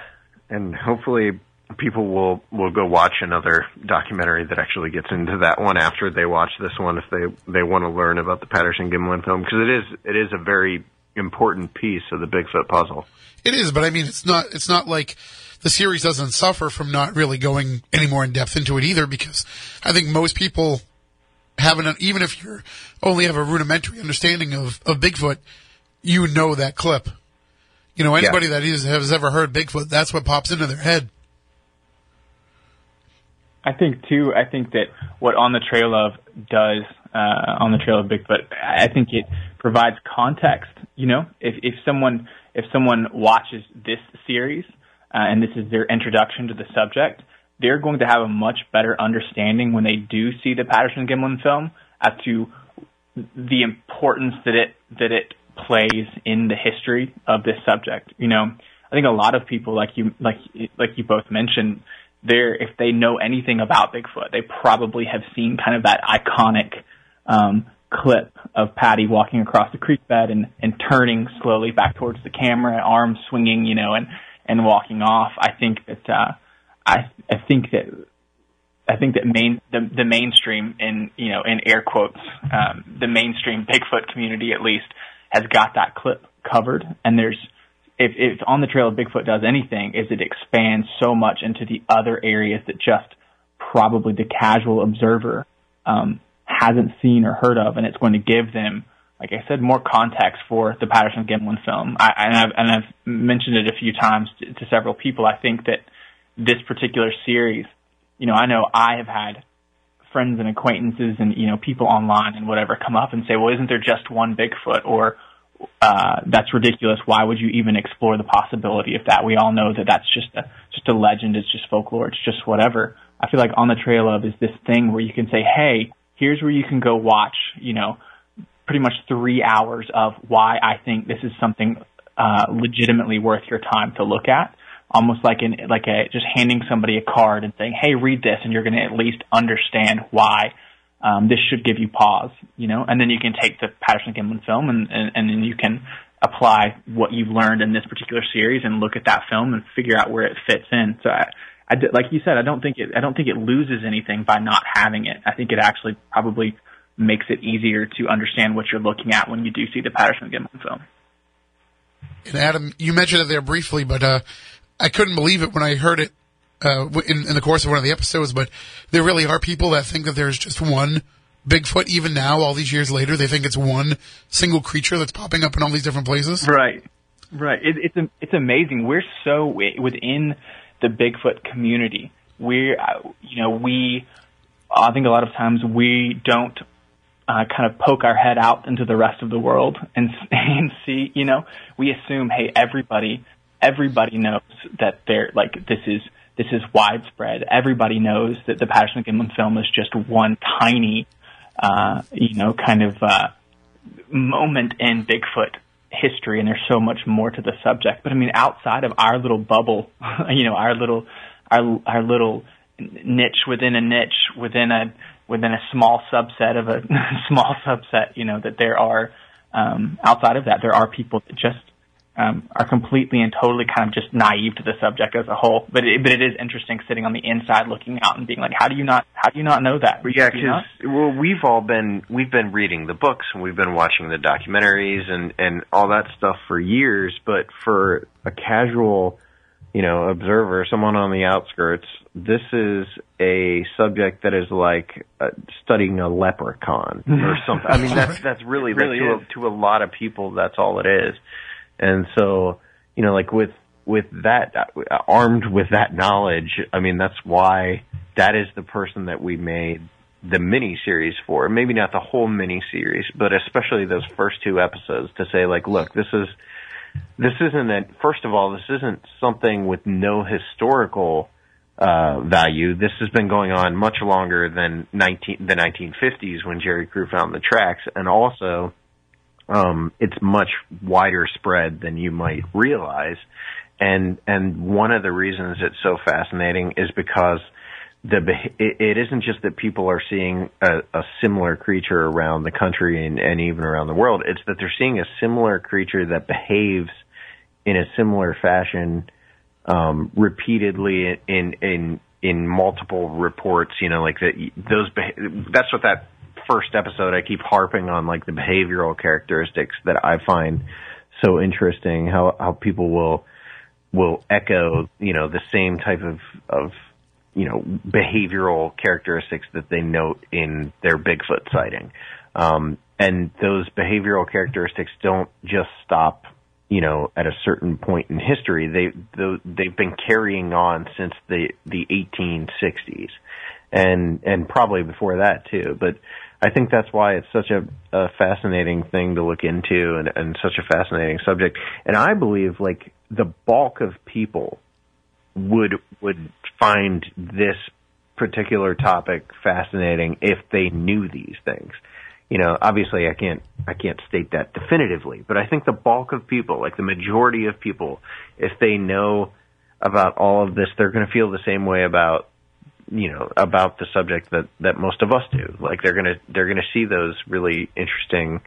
and hopefully people will will go watch another documentary that actually gets into that one after they watch this one if they they want to learn about the Patterson Gimlin film because it is it is a very important piece of the Bigfoot puzzle. It is, but I mean it's not it's not like the series doesn't suffer from not really going any more in depth into it either because I think most people have an even if you only have a rudimentary understanding of of Bigfoot, you know that clip. You know, anybody yeah. that is, has ever heard Bigfoot, that's what pops into their head. I think too. I think that what On the Trail of does uh, on the Trail of Bigfoot, I think it provides context. You know, if if someone if someone watches this series uh, and this is their introduction to the subject, they're going to have a much better understanding when they do see the Patterson Gimlin film as to the importance that it that it plays in the history of this subject. You know, I think a lot of people, like you, like like you both mentioned, there if they know anything about Bigfoot, they probably have seen kind of that iconic um, clip of Patty walking across the creek bed and and turning slowly back towards the camera, arms swinging, you know, and and walking off. I think that uh, I I think that I think that main the, the mainstream in you know in air quotes um, the mainstream Bigfoot community at least has got that clip covered, and there's if, if on the trail of Bigfoot does anything, is it expands so much into the other areas that just probably the casual observer um, hasn't seen or heard of, and it's going to give them, like I said, more context for the Patterson Gimlin film. I, and, I've, and I've mentioned it a few times to, to several people. I think that this particular series, you know, I know I have had friends and acquaintances and you know people online and whatever come up and say, well, isn't there just one Bigfoot or uh, that's ridiculous. Why would you even explore the possibility of that? We all know that that's just a just a legend. It's just folklore. It's just whatever. I feel like on the trail of is this thing where you can say, hey, here's where you can go watch. You know, pretty much three hours of why I think this is something uh, legitimately worth your time to look at almost like in, like a just handing somebody a card and saying, "Hey, read this," and you're going to at least understand why um, this should give you pause, you know. And then you can take the Patterson Gimlin film and, and and then you can apply what you've learned in this particular series and look at that film and figure out where it fits in. So I, I like you said, I don't think it I don't think it loses anything by not having it. I think it actually probably makes it easier to understand what you're looking at when you do see the Patterson Gimlin film. And Adam, you mentioned it there briefly, but uh, I couldn't believe it when I heard it uh, in, in the course of one of the episodes. But there really are people that think that there's just one Bigfoot. Even now, all these years later, they think it's one single creature that's popping up in all these different places. Right, right. It, it's it's amazing. We're so within the Bigfoot community. We're uh, you know we. I think a lot of times we don't uh, kind of poke our head out into the rest of the world and and see, you know, we assume, hey, everybody everybody knows that they're like this is this is widespread. Everybody knows that the Patterson Gimlin film is just one tiny, uh, you know, kind of uh, moment in Bigfoot history, and there's so much more to the subject. But I mean, outside of our little bubble, you know, our little our our little niche within a niche within a within a small subset of a small subset, you know, that there are um, outside of that, there are people that just um, are completely and totally kind of just naive to the subject as a whole. But it, but it is interesting sitting on the inside looking out and being like, how do you not how do you not know that? Yeah, because well, we've all been we've been reading the books and we've been watching the documentaries and and all that stuff for years. But for a casual, you know, observer, someone on the outskirts, this is a subject that is like uh, studying a leprechaun or something. I mean, that's that's really, really to, a, to a lot of people, that's all it is. And so, you know, like with with that armed with that knowledge, I mean, that's why that is the person that we made the mini series for. Maybe not the whole mini series, but especially those first two episodes to say like, look, this is this isn't a first of all, this isn't something with no historical uh, value. This has been going on much longer than 19, the 1950s when Jerry Crew found the tracks, and also um, it's much wider spread than you might realize. And, and one of the reasons it's so fascinating is because the, it, isn't just that people are seeing a, a similar creature around the country and, and even around the world. It's that they're seeing a similar creature that behaves in a similar fashion, um, repeatedly in, in, in multiple reports, you know, like that, those, that's what that first episode, I keep harping on like the behavioral characteristics that I find so interesting. How how people will will echo, you know, the same type of of you know, behavioral characteristics that they note in their Bigfoot sighting. Um, and those behavioral characteristics don't just stop, you know, at a certain point in history. They they've been carrying on since the the 1860s, and and probably before that too. But I think that's why it's such a, a fascinating thing to look into and, and such a fascinating subject. And I believe like the bulk of people would would find this particular topic fascinating if they knew these things. You know, obviously I can't I can't state that definitively, but I think the bulk of people, like the majority of people, if they know about all of this, they're going to feel the same way about you know about the subject that that most of us do. Like they're gonna they're gonna see those really interesting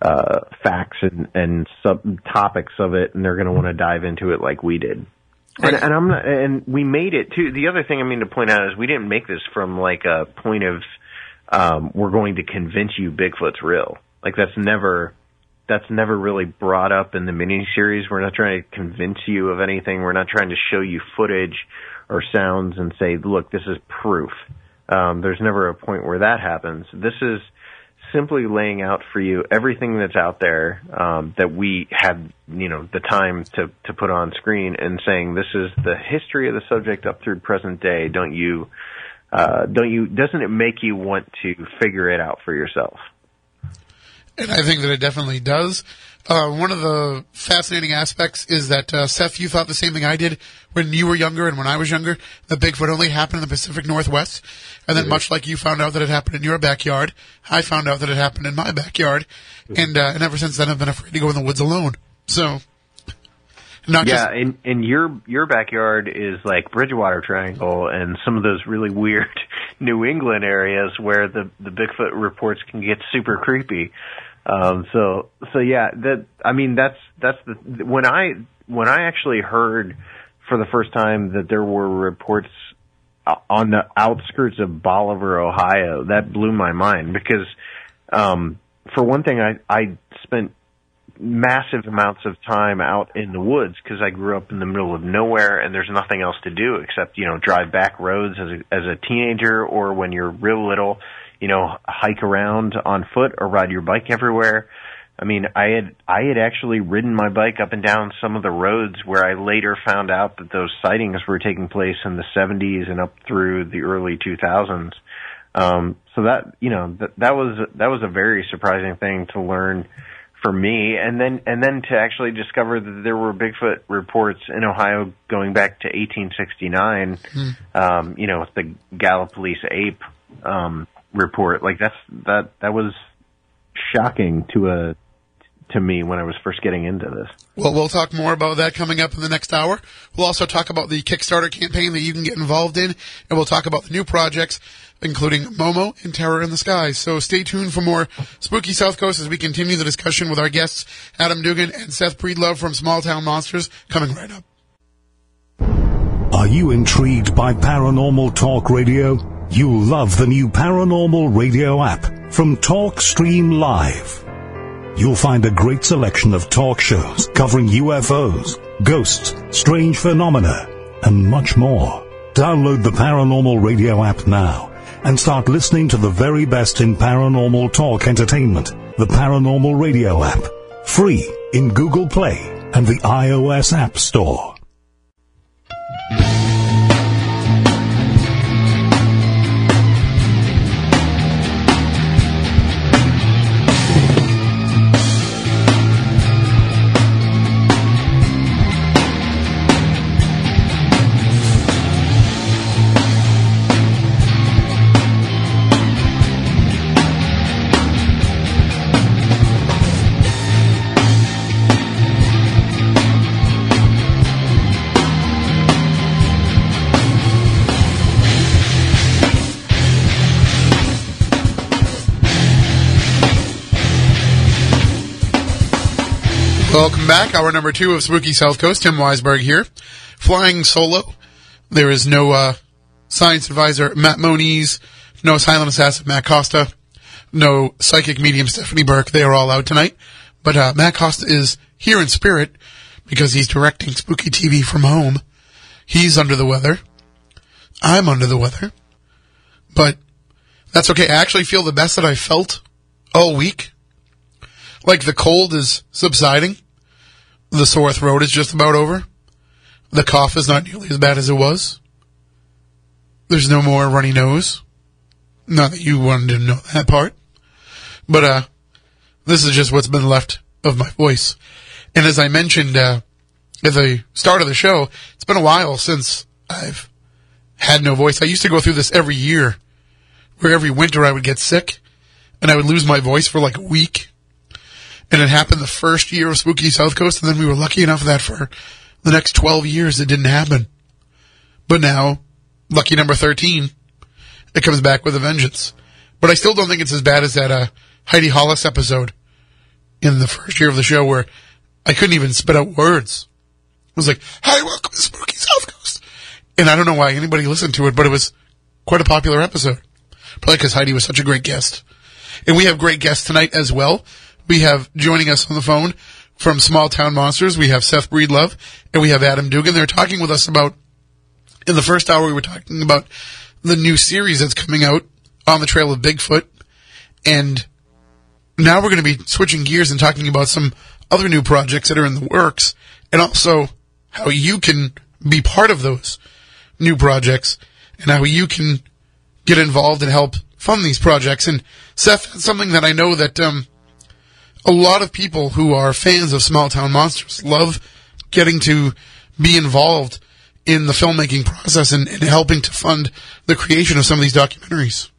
uh, facts and and sub topics of it, and they're gonna want to dive into it like we did. And, and I'm not, and we made it too. The other thing I mean to point out is we didn't make this from like a point of um, we're going to convince you Bigfoot's real. Like that's never that's never really brought up in the miniseries. We're not trying to convince you of anything. We're not trying to show you footage or sounds and say, look, this is proof. Um, there's never a point where that happens. This is simply laying out for you everything that's out there um, that we had, you know, the time to to put on screen, and saying this is the history of the subject up through present day. Don't you? Uh, don't you? Doesn't it make you want to figure it out for yourself? And I think that it definitely does. Uh, one of the fascinating aspects is that uh, Seth, you thought the same thing I did when you were younger and when I was younger. The Bigfoot only happened in the Pacific Northwest, and then mm-hmm. much like you found out that it happened in your backyard, I found out that it happened in my backyard, mm-hmm. and uh, and ever since then I've been afraid to go in the woods alone. So, not yeah, just- and and your your backyard is like Bridgewater Triangle and some of those really weird New England areas where the the Bigfoot reports can get super creepy. Um, so, so yeah, that, I mean, that's, that's the, when I, when I actually heard for the first time that there were reports on the outskirts of Bolivar, Ohio, that blew my mind because, um, for one thing, I, I spent massive amounts of time out in the woods because I grew up in the middle of nowhere and there's nothing else to do except, you know, drive back roads as a, as a teenager or when you're real little you know, hike around on foot or ride your bike everywhere. I mean, I had I had actually ridden my bike up and down some of the roads where I later found out that those sightings were taking place in the 70s and up through the early 2000s. Um, so that you know that that was that was a very surprising thing to learn for me, and then and then to actually discover that there were Bigfoot reports in Ohio going back to 1869. Mm. Um, you know, with the Gallipolis ape um, report. Like that's that that was shocking to a to me when I was first getting into this. Well, we'll talk more about that coming up in the next hour. We'll also talk about the Kickstarter campaign that you can get involved in, and we'll talk about the new projects, including Momo and Terror in the Sky. So stay tuned for more Spooky South Coast as we continue the discussion with our guests, Adam Duggan and Seth Breedlove from Small Town Monsters, coming right up. Are you intrigued by paranormal talk radio? You'll love the new Paranormal Radio app from TalkStream Live. You'll find a great selection of talk shows covering UFOs, ghosts, strange phenomena, and much more. Download the Paranormal Radio app now and start listening to the very best in paranormal talk entertainment. The Paranormal Radio app. Free in Google Play and the iOS App Store. Welcome back. Hour number two of Spooky South Coast. Tim Weisberg here. Flying solo. There is no uh, science advisor Matt Moniz, no silent assassin Matt Costa, no psychic medium Stephanie Burke. They are all out tonight. But uh, Matt Costa is here in spirit because he's directing Spooky TV from home. He's under the weather. I'm under the weather, but that's okay. I actually feel the best that I felt all week. Like the cold is subsiding. The sore throat is just about over. The cough is not nearly as bad as it was. There's no more runny nose. Not that you wanted to know that part. But, uh, this is just what's been left of my voice. And as I mentioned, uh, at the start of the show, it's been a while since I've had no voice. I used to go through this every year, where every winter I would get sick and I would lose my voice for like a week. And it happened the first year of Spooky South Coast, and then we were lucky enough that for the next 12 years it didn't happen. But now, lucky number 13, it comes back with a vengeance. But I still don't think it's as bad as that uh, Heidi Hollis episode in the first year of the show where I couldn't even spit out words. It was like, "Hi, welcome to Spooky South Coast," and I don't know why anybody listened to it, but it was quite a popular episode. Probably because Heidi was such a great guest. And we have great guests tonight as well. We have joining us on the phone from Small Town Monsters. We have Seth Breedlove and we have Adam Duggan. They're talking with us about. In the first hour, we were talking about the new series that's coming out on the trail of Bigfoot, and now we're going to be switching gears and talking about some other new projects that are in the works, and also how you can be part of those new projects and how you can get involved and help fund these projects. And Seth, something that I know that um, a lot of people who are fans of Small Town Monsters love getting to be involved in the filmmaking process and, and helping to fund the creation of some of these documentaries.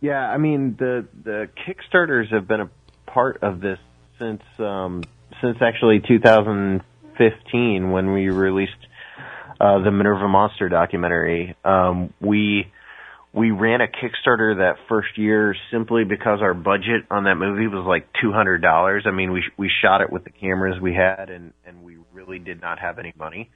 Yeah, I mean the the Kickstarters have been a part of this since um, since actually 2015 when we released uh, the Minerva Monster documentary. Um, we we ran a Kickstarter that first year simply because our budget on that movie was like two hundred dollars. I mean, we we shot it with the cameras we had, and and we really did not have any money.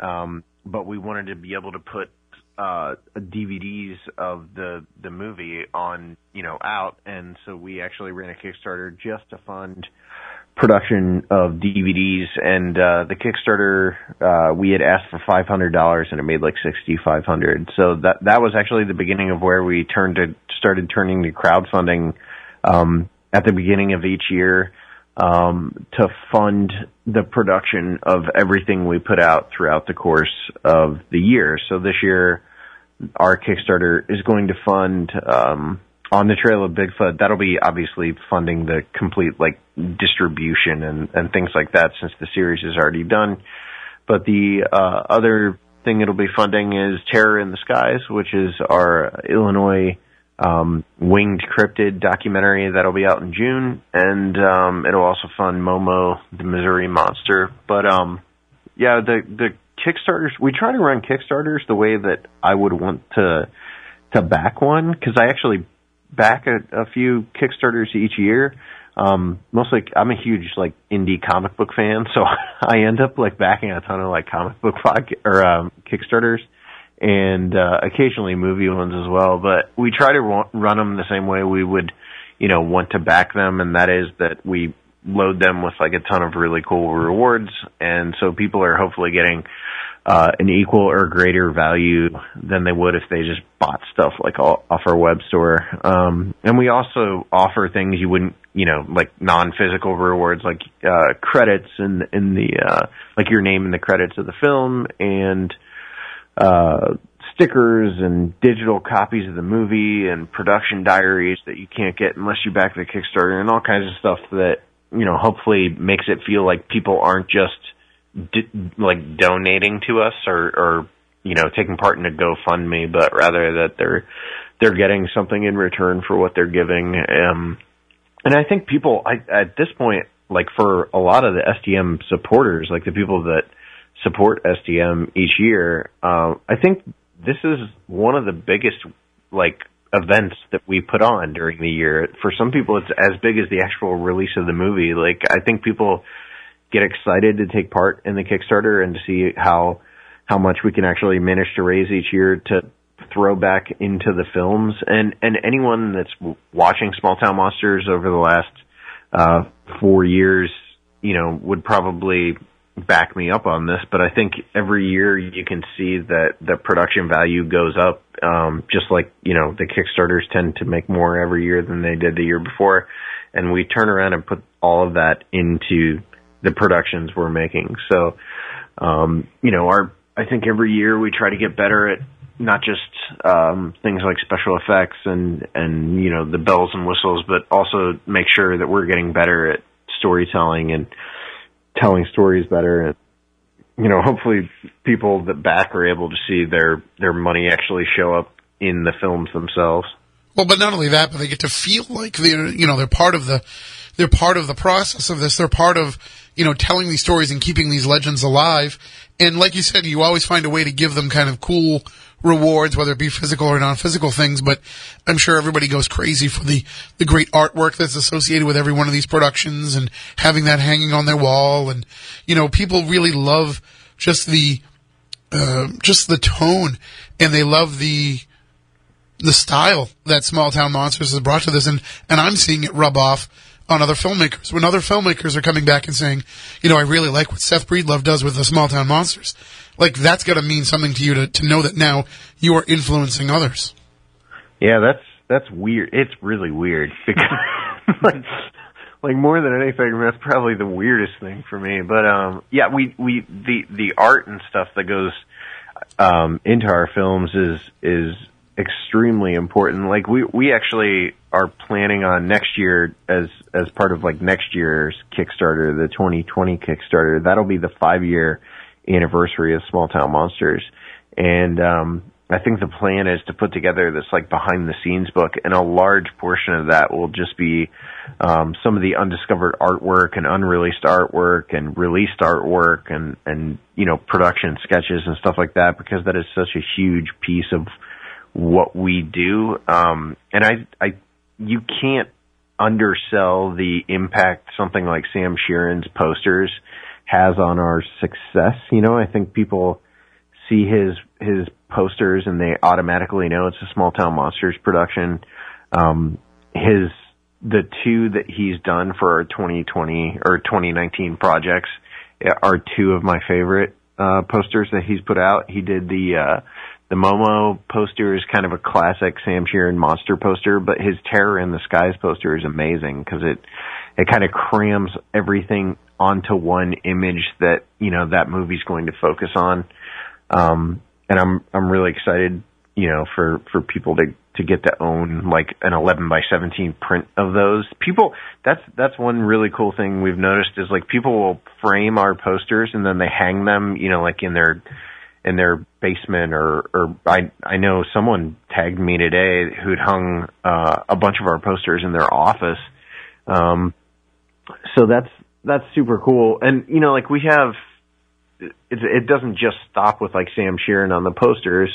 Um, but we wanted to be able to put uh, DVDs of the the movie on you know out, and so we actually ran a Kickstarter just to fund production of DVDs. And uh, the Kickstarter uh, we had asked for five hundred dollars, and it made like sixty five hundred. So that that was actually the beginning of where we turned to started turning to crowdfunding um, at the beginning of each year um, to fund the production of everything we put out throughout the course of the year. So this year, our Kickstarter is going to fund um, on the Trail of Bigfoot. That'll be obviously funding the complete like distribution and and things like that since the series is already done. But the uh, other thing it'll be funding is Terror in the Skies, which is our Illinois um, winged cryptid documentary that'll be out in June, and um, it'll also fund Momo, the Missouri monster. But um, yeah, the the Kickstarters we try to run Kickstarters the way that I would want to to back one because I actually back a, a few Kickstarters each year. Um, mostly, I'm a huge like indie comic book fan, so I end up like backing a ton of like comic book pod- or um, Kickstarters and uh, occasionally movie ones as well. But we try to run them the same way we would, you know, want to back them, and that is that we load them with like a ton of really cool rewards, and so people are hopefully getting uh, an equal or greater value than they would if they just bought stuff like off our web store. Um, and we also offer things you wouldn't, you know, like non-physical rewards like uh, credits in in the uh, like your name in the credits of the film and uh, stickers and digital copies of the movie and production diaries that you can't get unless you back the Kickstarter and all kinds of stuff that you know hopefully makes it feel like people aren't just di- like donating to us or or you know taking part in a GoFundMe, but rather that they're they're getting something in return for what they're giving. Um, and I think people I, at this point, like for a lot of the STM supporters, like the people that support STM each year, uh, I think this is one of the biggest like events that we put on during the year. For some people, it's as big as the actual release of the movie. Like I think people get excited to take part in the Kickstarter and to see how how much we can actually manage to raise each year to throw back into the films. And and anyone that's watching Small Town Monsters over the last uh, four years, you know, would probably back me up on this, but I think every year you can see that the production value goes up. Um, just like you know, the Kickstarters tend to make more every year than they did the year before, and we turn around and put all of that into the productions we're making. So, um, you know, our I think every year we try to get better at not just um, things like special effects and and you know the bells and whistles, but also make sure that we're getting better at storytelling and telling stories better. And you know, hopefully, people that back are able to see their their money actually show up in the films themselves. Well, but not only that, but they get to feel like they're you know they're part of the they're part of the process of this. They're part of you know telling these stories and keeping these legends alive. And like you said, you always find a way to give them kind of cool rewards, whether it be physical or non-physical things. But I'm sure everybody goes crazy for the the great artwork that's associated with every one of these productions and having that hanging on their wall. And you know, people really love just the uh, just the tone, and they love the the style that Small Town Monsters has brought to this, and and I'm seeing it rub off on other filmmakers. When other filmmakers are coming back and saying, you know, I really like what Seth Breedlove does with the Small Town Monsters, like that's got to mean something to you to to know that now you are influencing others. Yeah, that's that's weird. It's really weird because like like more than anything, that's probably the weirdest thing for me. But um yeah, we we the the art and stuff that goes um into our films is is extremely important. Like we we actually are planning on next year as as part of like next year's Kickstarter, the 2020 Kickstarter. That'll be the 5 year anniversary of Small Town Monsters. And um I think the plan is to put together this like behind the scenes book and a large portion of that will just be um some of the undiscovered artwork and unreleased artwork and released artwork and and you know production sketches and stuff like that because that is such a huge piece of what we do. Um, and I, I, you can't undersell the impact something like Sam Shearon's posters has on our success. You know, I think people see his, his posters and they automatically know it's a small town monsters production. Um, his, the two that he's done for our 2020 or 2019 projects are two of my favorite, uh, posters that he's put out. He did the, uh, the Momo poster is kind of a classic Sam Shearon monster poster, but his Terror in the Skies poster is amazing because it it kind of crams everything onto one image that you know that movie's going to focus on. Um, and I'm I'm really excited, you know, for for people to to get to own like an 11 by 17 print of those. People, that's that's one really cool thing we've noticed is like people will frame our posters and then they hang them, you know, like in their in their basement or or I I know someone tagged me today who'd hung uh a bunch of our posters in their office. Um so that's that's super cool. And you know like we have it it doesn't just stop with like Sam Shearon on the posters.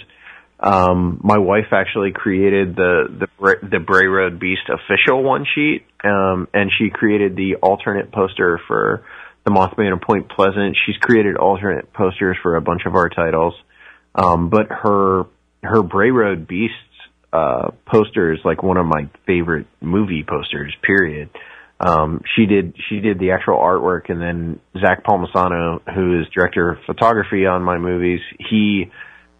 Um my wife actually created the the the Bray Road Beast official one sheet um and she created the alternate poster for the Mothman of Point Pleasant. She's created alternate posters for a bunch of our titles. Um, but her, her Bray Road Beasts, uh, poster is like one of my favorite movie posters, period. Um, she did, she did the actual artwork and then Zach Palmisano, who is director of photography on my movies, he,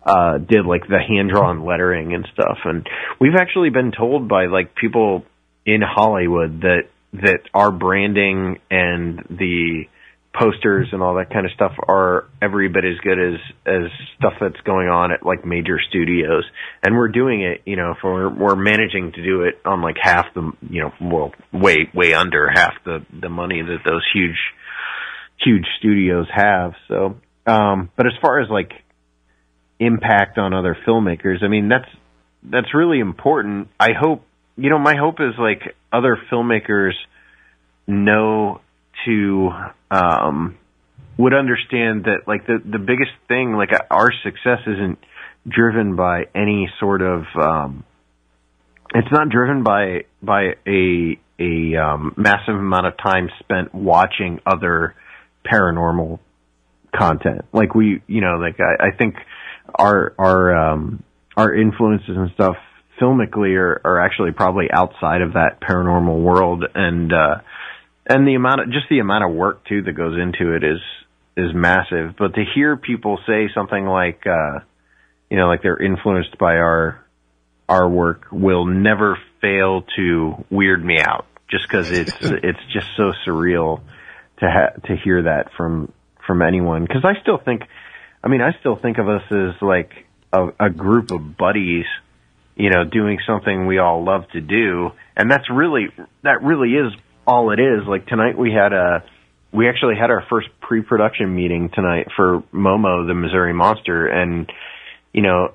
uh, did like the hand drawn lettering and stuff. And we've actually been told by like people in Hollywood that that our branding and the posters and all that kind of stuff are every bit as good as as stuff that's going on at like major studios. And we're doing it you know for we're managing to do it on like half the you know well way way under half the the money that those huge huge studios have. So um but as far as like impact on other filmmakers i mean that's that's really important. I hope you know my hope is like other filmmakers know to um would understand that like the the biggest thing like our success isn't driven by any sort of um it's not driven by by a a um massive amount of time spent watching other paranormal content. Like we you know like i, I think our our um our influences and stuff filmically are, are actually probably outside of that paranormal world and uh and the amount of just the amount of work too that goes into it is is massive. But to hear people say something like, uh, you know, like they're influenced by our our work will never fail to weird me out, just because it's it's just so surreal to ha- to hear that from from anyone. Because I still think, I mean, I still think of us as like a, a group of buddies, you know, doing something we all love to do, and that's really that really is all it is. Like tonight we had a we actually had our first pre-production meeting tonight for Momo the Missouri Monster. And you know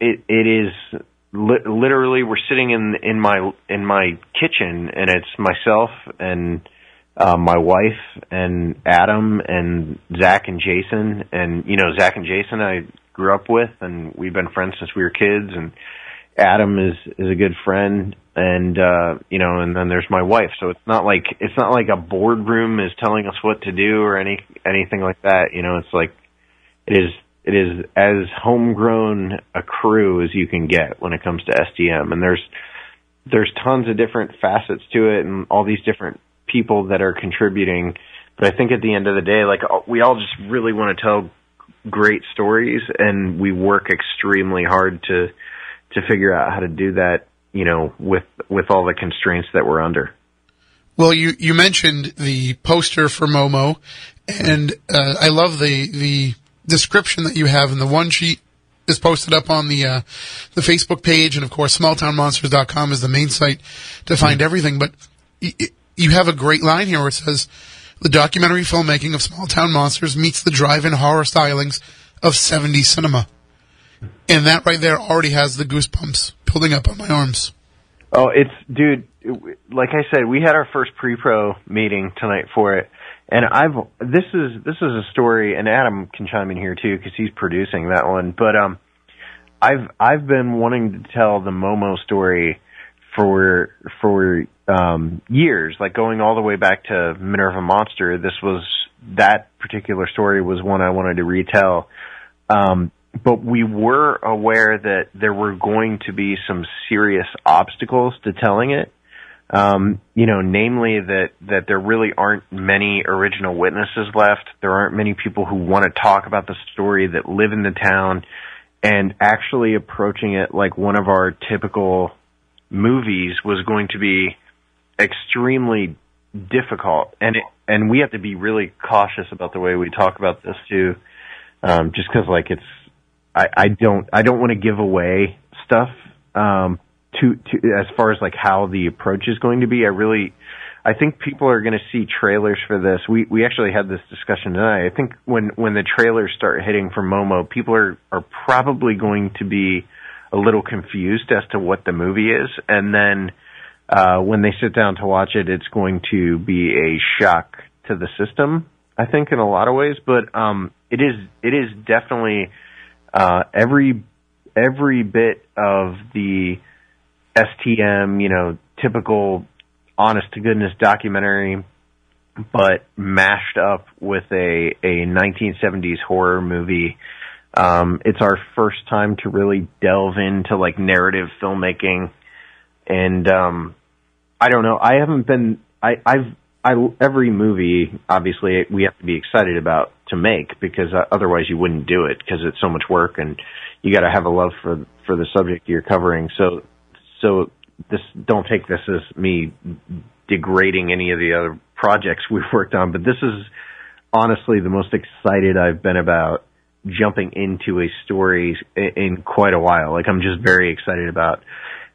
it it is li- literally we're sitting in in my in my kitchen and it's myself and uh, my wife and Adam and Zach and Jason. And you know Zach and Jason I grew up with and we've been friends since we were kids. And Adam is is a good friend and uh you know and then there's my wife. So it's not like it's not like a boardroom is telling us what to do or any anything like that. You know it's like it is it is as homegrown a crew as you can get when it comes to STM and there's there's tons of different facets to it and all these different people that are contributing. But I think at the end of the day like we all just really want to tell great stories and we work extremely hard to to figure out how to do that, you know, with with all the constraints that we're under. Well, you you mentioned the poster for Momo, and uh, I love the the description that you have in the one sheet is posted up on the uh, the Facebook page, and of course, smalltownmonsters.com is the main site to find mm-hmm. everything. But y- you have a great line here where it says, "The documentary filmmaking of Small Town Monsters meets the drive-in horror stylings of 70s cinema." And that right there already has the goosebumps building up on my arms. Oh, it's dude. Like I said, we had our first pre-pro meeting tonight for it, and I've this is this is a story, and Adam can chime in here too because he's producing that one. But um, I've I've been wanting to tell the Momo story for for um years, like going all the way back to Minerva Monster. This was that particular story was one I wanted to retell. Um, but we were aware that there were going to be some serious obstacles to telling it. Um, you know, namely that, that there really aren't many original witnesses left. There aren't many people who want to talk about the story that live in the town and actually approaching it like one of our typical movies was going to be extremely difficult. And it, and we have to be really cautious about the way we talk about this too. Um, just cause like it's, I, I don't I don't want to give away stuff um, to to as far as like how the approach is going to be. I really I think people are going to see trailers for this. We we actually had this discussion tonight. I think when when the trailers start hitting for Momo, people are are probably going to be a little confused as to what the movie is, and then uh, when they sit down to watch it, it's going to be a shock to the system. I think in a lot of ways, but um, it is it is definitely uh, every every bit of the STM, you know, typical honest to goodness documentary, but mashed up with a a 1970s horror movie. Um, it's our first time to really delve into like narrative filmmaking, and um, I don't know. I haven't been. I, I've I every movie obviously we have to be excited about to make because uh, otherwise you wouldn't do it because it's so much work and you got to have a love for for the subject you're covering. So so this don't take this as me degrading any of the other projects we've worked on, but this is honestly the most excited I've been about jumping into a story in quite a while. Like I'm just very excited about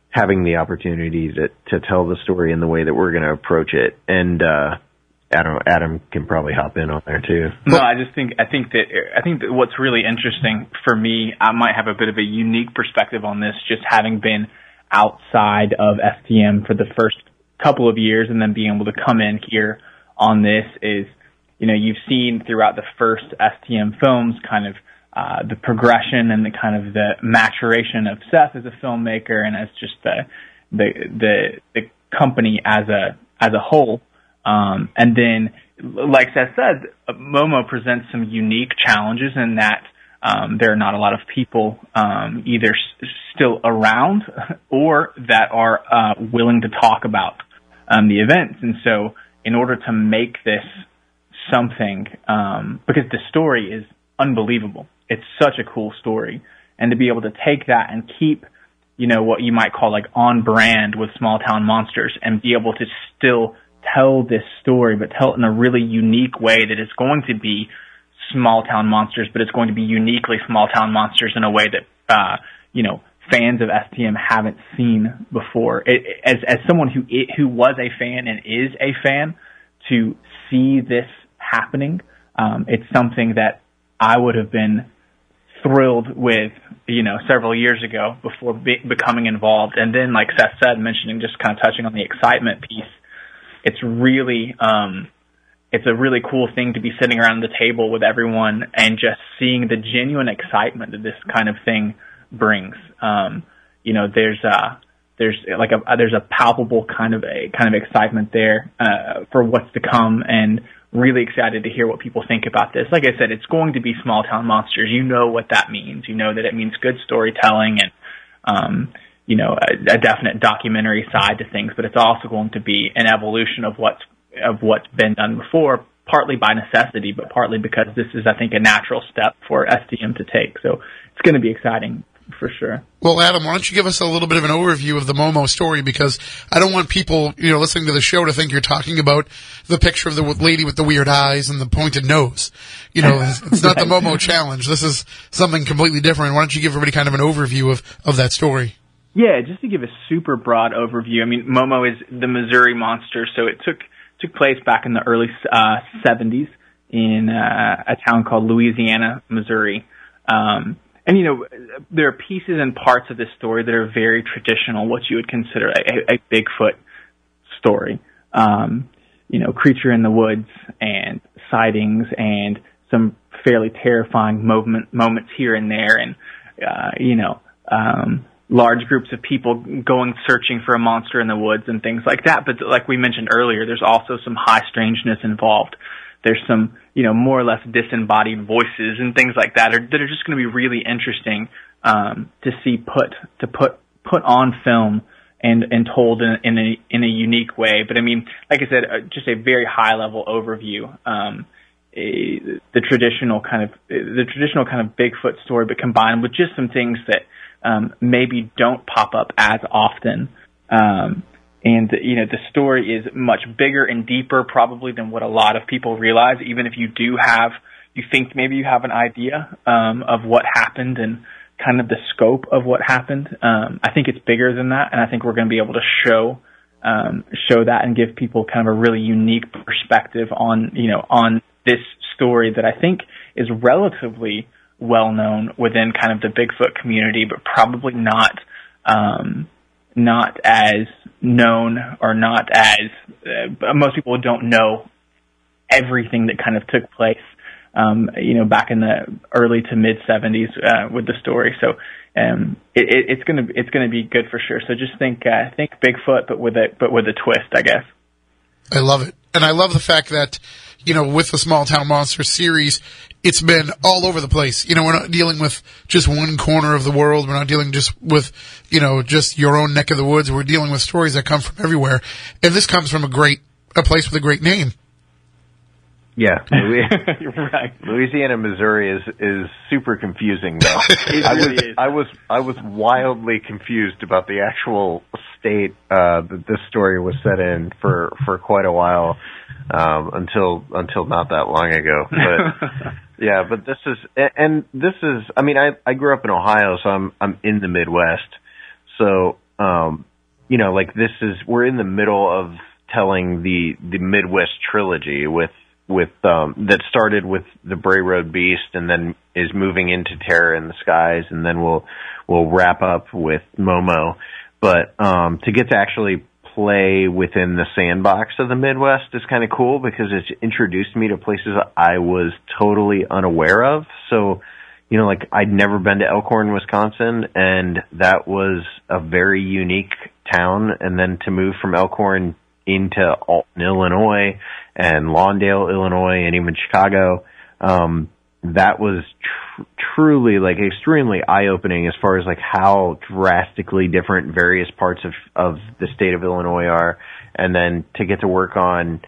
having the opportunity to to tell the story in the way that we're going to approach it. And uh, Adam Adam can probably hop in on there too. No, I just think I think that I think that what's really interesting for me, I might have a bit of a unique perspective on this, just having been outside of STM for the first couple of years, and then being able to come in here on this is, you know, you've seen throughout the first STM films kind of uh, the progression and the kind of the maturation of Seth as a filmmaker and as just the the the, the company as a as a whole. Um, and then, like Seth said, Momo presents some unique challenges in that um, there are not a lot of people um, either s- still around or that are uh, willing to talk about um, the events. And so, in order to make this something um, because the story is unbelievable. It's such a cool story, and to be able to take that and keep, you know, what you might call like on brand with small town monsters, and be able to still tell this story, but tell it in a really unique way that is going to be small town monsters, but it's going to be uniquely small town monsters in a way that, uh, you know, fans of STM haven't seen before. It, as as someone who who was a fan and is a fan, to see this happening, um, it's something that I would have been thrilled with, you know, several years ago before be, becoming involved. And then, like Seth said, mentioning just kind of touching on the excitement piece, it's really um, it's a really cool thing to be sitting around the table with everyone and just seeing the genuine excitement that this kind of thing brings. Um, you know, there's a there's like a there's a palpable kind of a kind of excitement there uh, for what's to come, and really excited to hear what people think about this. Like I said, it's going to be small town monsters. You know what that means. You know that it means good storytelling and um, you know a, a definite documentary side to things, but it's also going to be an evolution of what's of what's been done before, partly by necessity, but partly because this is, I think, a natural step for STM to take. So it's going to be exciting for sure. Well, Adam, why don't you give us a little bit of an overview of the Momo story? Because I don't want people, you know, listening to the show to think you're talking about the picture of the lady with the weird eyes and the pointed nose. You know, it's not the Momo challenge. This is something completely different. Why don't you give everybody kind of an overview of, of that story? Yeah, just to give a super broad overview. I mean, Momo is the Missouri monster, so it took took place back in the early uh, 70s in uh, a town called Louisiana, Missouri. Um, and you know, there are pieces and parts of this story that are very traditional, what you would consider a, a Bigfoot story. Um, you know, creature in the woods and sightings and some fairly terrifying moment, moments here and there, and uh, you know, um, large groups of people going searching for a monster in the woods and things like that. But like we mentioned earlier, there's also some high strangeness involved. There's some, you know, more or less disembodied voices and things like that are, that are just going to be really interesting um, to see put to put put on film and and told in, in a in a unique way. But I mean, like I said, uh, just a very high level overview. Um, a, the traditional kind of the traditional kind of Bigfoot story, but combined with just some things that um, maybe don't pop up as often. Um, and you know the story is much bigger and deeper probably than what a lot of people realize. Even if you do have, you think maybe you have an idea um, of what happened and kind of the scope of what happened. Um, I think it's bigger than that, and I think we're going to be able to show um, show that and give people kind of a really unique perspective on you know on this story that I think is relatively well known within kind of the Bigfoot community, but probably not um, not as known or not as uh, most people don't know everything that kind of took place. Um, you know, back in the early to mid '70s uh, with the story, so um, it, it, it's gonna it's gonna be good for sure. So just think uh, think Bigfoot, but with a but with a twist, I guess. I love it, and I love the fact that you know with the Small Town Monster series, it's been all over the place. You know, we're not dealing with just one corner of the world. We're not dealing just with, you know, just your own neck of the woods. We're dealing with stories that come from everywhere. And this comes from a great, a place with a great name. Yeah, right. Louisiana, Missouri is is super confusing though. I was is. I was I was wildly confused about the actual state uh, that this story was set in for for quite a while um, until until not that long ago. But yeah, but this is and this is I mean I I grew up in Ohio, so I'm I'm in the Midwest. So um, you know like this is we're in the middle of telling the the Midwest trilogy with with um that started with the Bray Road Beast and then is moving into Terror in the Skies and then we'll we'll wrap up with Momo. But um to get to actually play within the sandbox of the Midwest is kind of cool because it's introduced me to places I was totally unaware of. So, you know, like I'd never been to Elkhorn, Wisconsin, and that was a very unique town. And then to move from Elkhorn into Alton, Illinois and Lawndale, Illinois, and even Chicago. Um, that was tr- truly like extremely eye opening as far as like how drastically different various parts of of the state of Illinois are, and then to get to work on,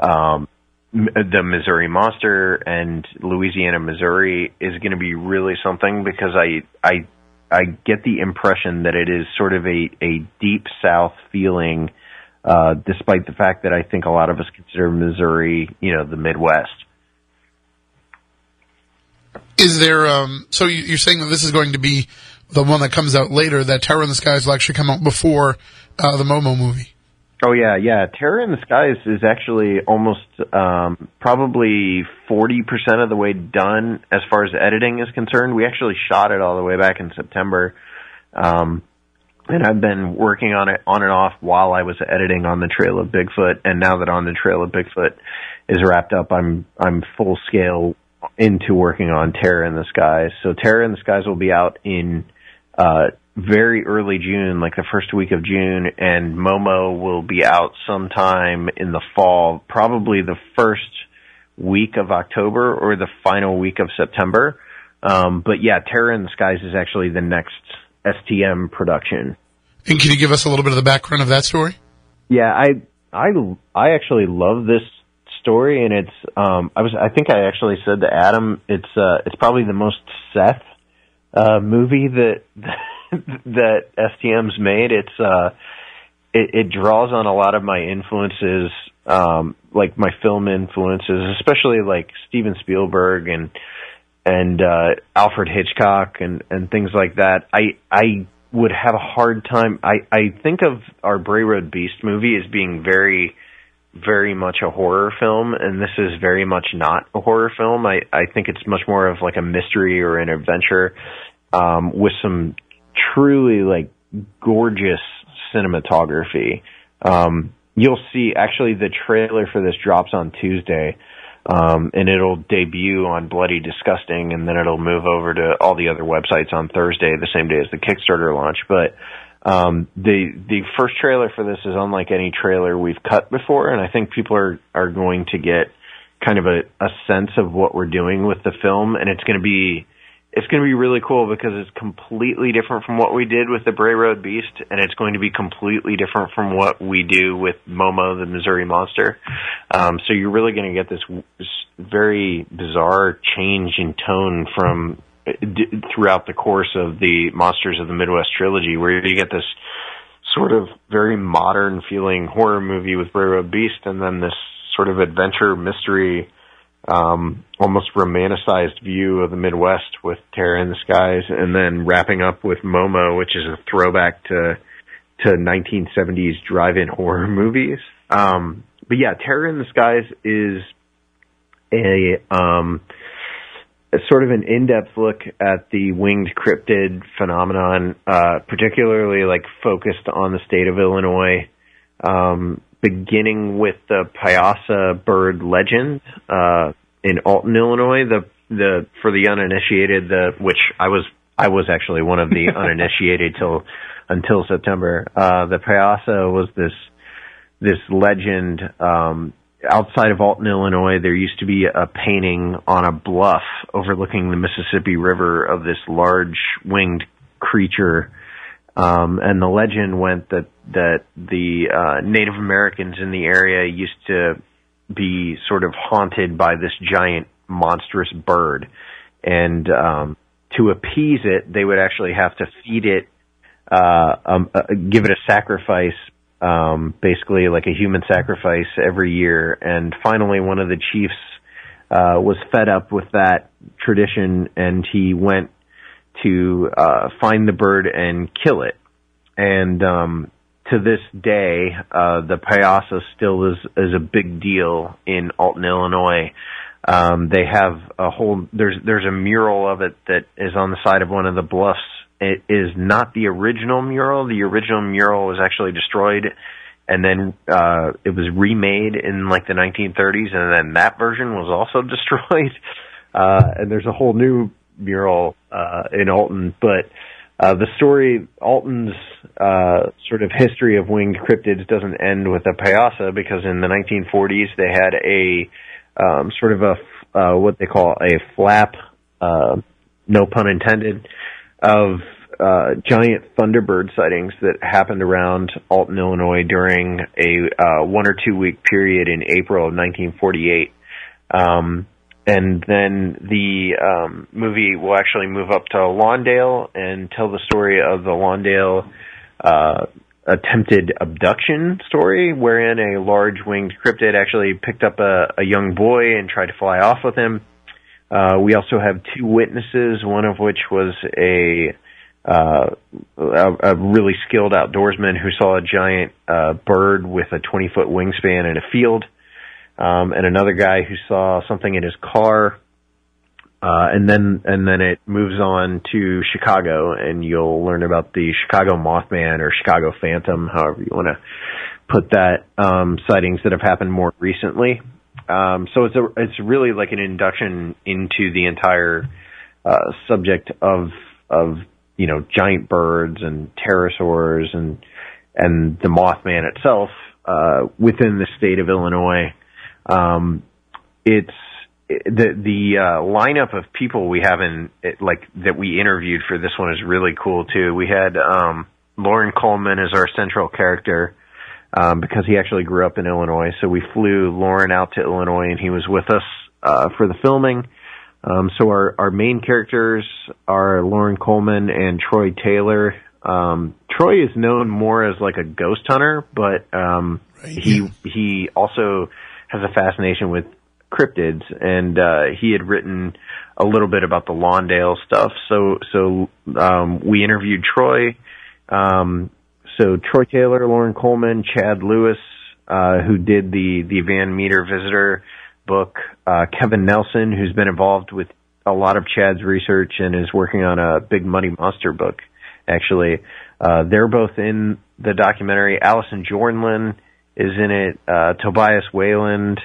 um, the Missouri Monster and Louisiana Missouri is going to be really something because I I I get the impression that it is sort of a a deep South feeling, uh, despite the fact that I think a lot of us consider Missouri, you know, the Midwest. Is there? Um, so you're saying that this is going to be the one that comes out later? That Terror in the Skies will actually come out before uh, the Momo movie. Oh yeah, yeah. Terror in the Skies is actually almost um, probably forty percent of the way done as far as editing is concerned. We actually shot it all the way back in September, um, and I've been working on it on and off while I was editing on the Trail of Bigfoot. And now that on the Trail of Bigfoot is wrapped up, I'm I'm full scale into working on Terror in the Skies. So Terror in the Skies will be out in uh, very early June, like the first week of June, and Momo will be out sometime in the fall, probably the first week of October or the final week of September. Um, but yeah, Terror in the Skies is actually the next STM production. And can you give us a little bit of the background of that story? Yeah, I I I actually love this story, and it's um I was I think I actually said to Adam it's uh it's probably the most Seth uh movie that that STM's made. It's uh it, it draws on a lot of my influences, um like my film influences, especially like Steven Spielberg and and uh Alfred Hitchcock and and things like that. I I would have a hard time. I I think of our Bray Road Beast movie as being very very much a horror film and this is very much not a horror film. I I think it's much more of like a mystery or an adventure um with some truly like gorgeous cinematography. Um you'll see actually the trailer for this drops on Tuesday. Um, and it'll debut on Bloody Disgusting, and then it'll move over to all the other websites on Thursday, the same day as the Kickstarter launch. But um, the the first trailer for this is unlike any trailer we've cut before, and I think people are are going to get kind of a, a sense of what we're doing with the film, and it's going to be it's going to be really cool because it's completely different from what we did with the Bray Road Beast, and it's going to be completely different from what we do with Momo, the Missouri Monster. Um, so you're really going to get this, very bizarre change in tone from throughout the course of the Monsters of the Midwest trilogy, where you get this sort of very modern feeling horror movie with Bray Road Beast, and then this sort of adventure mystery um, almost romanticized view of the Midwest with Terror in the Skies, and then wrapping up with Momo, which is a throwback to to 1970s drive-in horror movies. Um, but yeah, Terror in the Skies is a um, sort of an in-depth look at the winged cryptid phenomenon, uh, particularly like focused on the state of Illinois. Um, beginning with the Piasa bird legend uh, in Alton, Illinois. The the for the uninitiated, the which I was I was actually one of the uninitiated till until September. Uh, the Piasa was this this legend um, outside of Alton, Illinois. There used to be a painting on a bluff overlooking the Mississippi River of this large winged creature um, and the legend went that that the uh, Native Americans in the area used to be sort of haunted by this giant monstrous bird, and um, to appease it, they would actually have to feed it, uh, um, uh, give it a sacrifice, um, basically like a human sacrifice every year. And finally, one of the chiefs uh, was fed up with that tradition, and he went to uh, find the bird and kill it. And um, to this day, uh, the Piasa still is is a big deal in Alton, Illinois. Um, they have a whole there's there's a mural of it that is on the side of one of the bluffs. It is not the original mural. The original mural was actually destroyed, and then uh, it was remade in like the 1930s, and then that version was also destroyed. Uh, and there's a whole new mural uh, in Alton, but uh, the story, Alton's uh, sort of history of winged cryptids doesn't end with a Piasa because in the 1940s they had a um, sort of a uh, what they call a flap, uh, no pun intended, of uh, giant thunderbird sightings that happened around Alton, Illinois during a uh, one or two week period in April of 1948. Um, and then the um, movie will actually move up to Lawndale and tell the story of the Lawndale uh, attempted abduction story, wherein a large winged cryptid actually picked up a, a young boy and tried to fly off with him. Uh, we also have two witnesses, one of which was a uh, a, a really skilled outdoorsman who saw a giant uh, bird with a 20 foot wingspan in a field um, and another guy who saw something in his car. Uh, and then, and then it moves on to Chicago and you'll learn about the Chicago Mothman or Chicago Phantom, however you want to put that, um, sightings that have happened more recently. Um, so it's a, it's really like an induction into the entire, uh, subject of, of, you know, giant birds and pterosaurs and, and the Mothman itself, uh, within the state of Illinois. Um, it's the the uh, lineup of people we have in it, like that we interviewed for this one is really cool too. We had um, Loren Coleman as our central character um, because he actually grew up in Illinois. So we flew Loren out to Illinois and he was with us uh, for the filming. Um, so our our main characters are Loren Coleman and Troy Taylor. Um, Troy is known more as like a ghost hunter, but um, right. he he also has a fascination with cryptids, and uh, he had written a little bit about the Lawndale stuff. So so um, we interviewed Troy. Um, so Troy Taylor, Loren Coleman, Chad Lewis, uh, who did the the Van Meter Visitor book, uh, Kevin Nelson, who's been involved with a lot of Chad's research and is working on a Big Muddy Monster book. Actually, uh, they're both in the documentary. Allison Jornlin is in it. Uh, Tobias Wayland,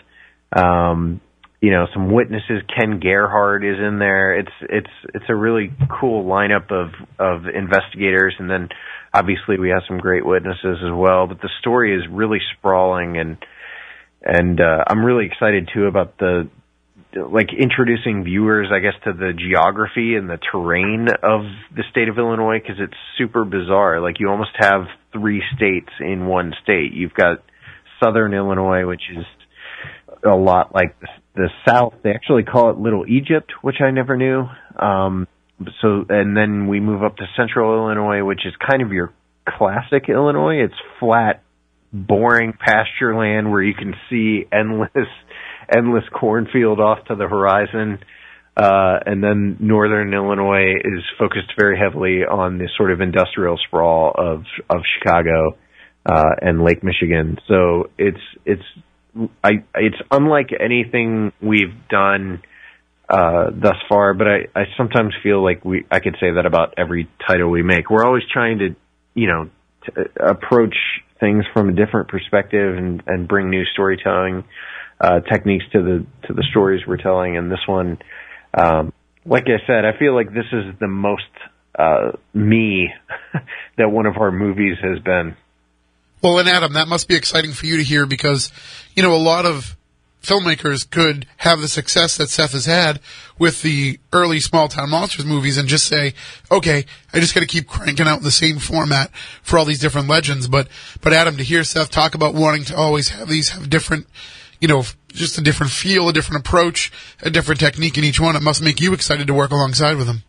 um, you know, some witnesses. Ken Gerhard is in there. It's it's it's a really cool lineup of of investigators, and then obviously we have some great witnesses as well. But the story is really sprawling, and and uh, I'm really excited too about the like introducing viewers, I guess, to the geography and the terrain of the state of Illinois because it's super bizarre. Like you almost have three states in one state. You've got southern Illinois, which is a lot like the, The south. They actually call it Little Egypt, which I never knew. Um, so, and then we move up to central Illinois, which is kind of your classic Illinois. It's flat, boring pasture land where you can see endless, endless cornfield off to the horizon. Uh, and then northern Illinois is focused very heavily on the sort of industrial sprawl of, of Chicago uh, and Lake Michigan. So it's it's I it's unlike anything we've done uh, thus far. But I I sometimes feel like we I could say that about every title we make. We're always trying to you know to approach things from a different perspective and and bring new storytelling uh, techniques to the to the stories we're telling. And this one, um, like I said, I feel like this is the most uh, me that one of our movies has been. Well, and Adam, that must be exciting for you to hear because, you know, a lot of filmmakers could have the success that Seth has had with the early small town monsters movies and just say, okay, I just got to keep cranking out the same format for all these different legends. But, but Adam, to hear Seth talk about wanting to always have these have different, you know, just a different feel, a different approach, a different technique in each one, it must make you excited to work alongside with him.